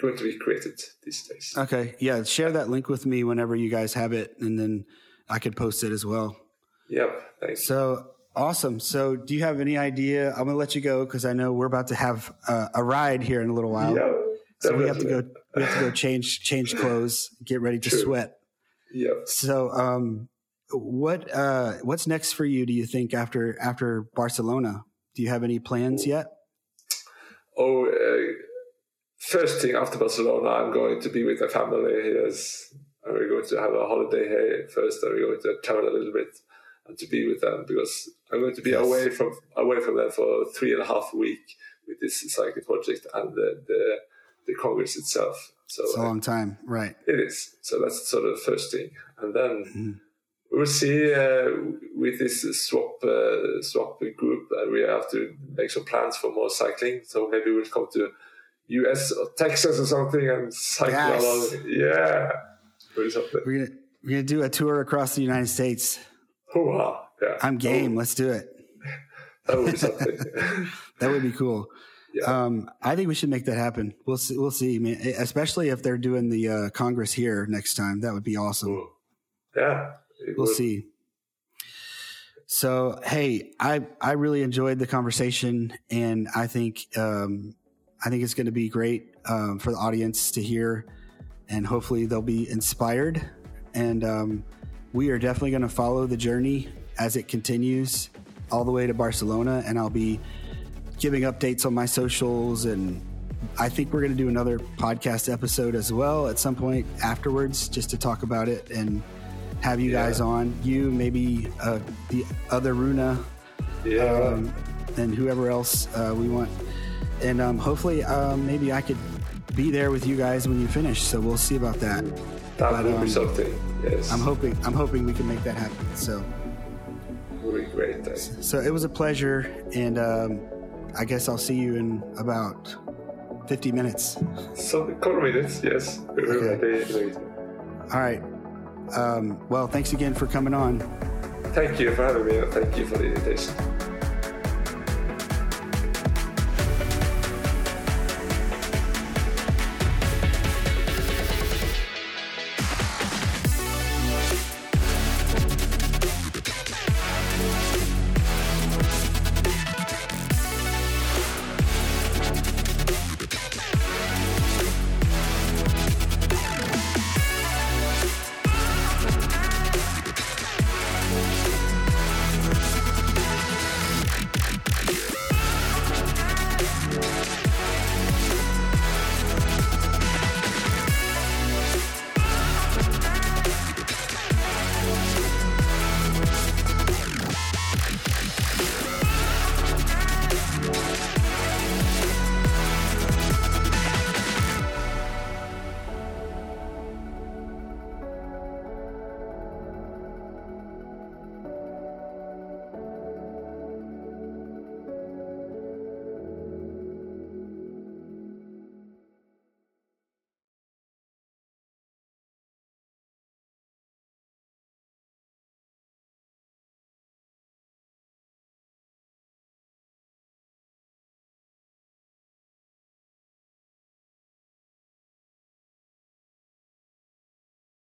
going to be created these days. Okay. Yeah. Share that link with me whenever you guys have it, and then I could post it as well. Yep. Thanks. So Awesome. So, do you have any idea? I'm going to let you go because I know we're about to have uh, a ride here in a little while. Yeah, so we have to go. We have to go change change clothes, get ready to True. sweat. Yeah. So, um, what uh, what's next for you? Do you think after after Barcelona? Do you have any plans yet? Oh, uh, first thing after Barcelona, I'm going to be with my family. Yes, and we're going to have a holiday here first, and we're going to travel a little bit and to be with them because I'm going to be Yes. away from away from them for three and a half week with this cycling project and the the, the congress itself. So It's a uh, long time, right? it is. So that's sort of the first thing, and then Mhm. we will see uh, with this ZWAP uh, ZWAP group. Uh, we have to make some plans for more cycling. So maybe we'll come to U.S. or Texas or something and cycle Yes. along. Yeah. We're gonna we're gonna do a tour across the United States. Hoo-ha. Yeah, I'm game. Oh, Let's do it. that would be (laughs) something. That would be cool. Yeah. Um, I think we should make that happen. We'll see. We'll see, man. Especially if they're doing the uh, Congress here next time. That would be awesome. Ooh. yeah, We'll would- see. So, hey, I I really enjoyed the conversation, and I think um, I think it's going to be great um, for the audience to hear, and hopefully they'll be inspired. And um, we are definitely going to follow the journey as it continues all the way to Barcelona, and I'll be giving updates on my socials and. I think we're going to do another podcast episode as well at some point afterwards, just to talk about it and have you Yeah. guys on. You, maybe uh, the other Runa, Yeah, um, and whoever else uh, we want. And um, hopefully, um, maybe I could be there with you guys when you finish. So we'll see about that. that but, would um, be something. Yes, I'm hoping. I'm hoping we can make that happen. So, it would be great. Thanks. so it was a pleasure, and um, I guess I'll see you in about 50 minutes. So, a couple of minutes. Yes, Okay. All right. Um, well, thanks again for coming on. Thank you for having me. Thank you for the invitation.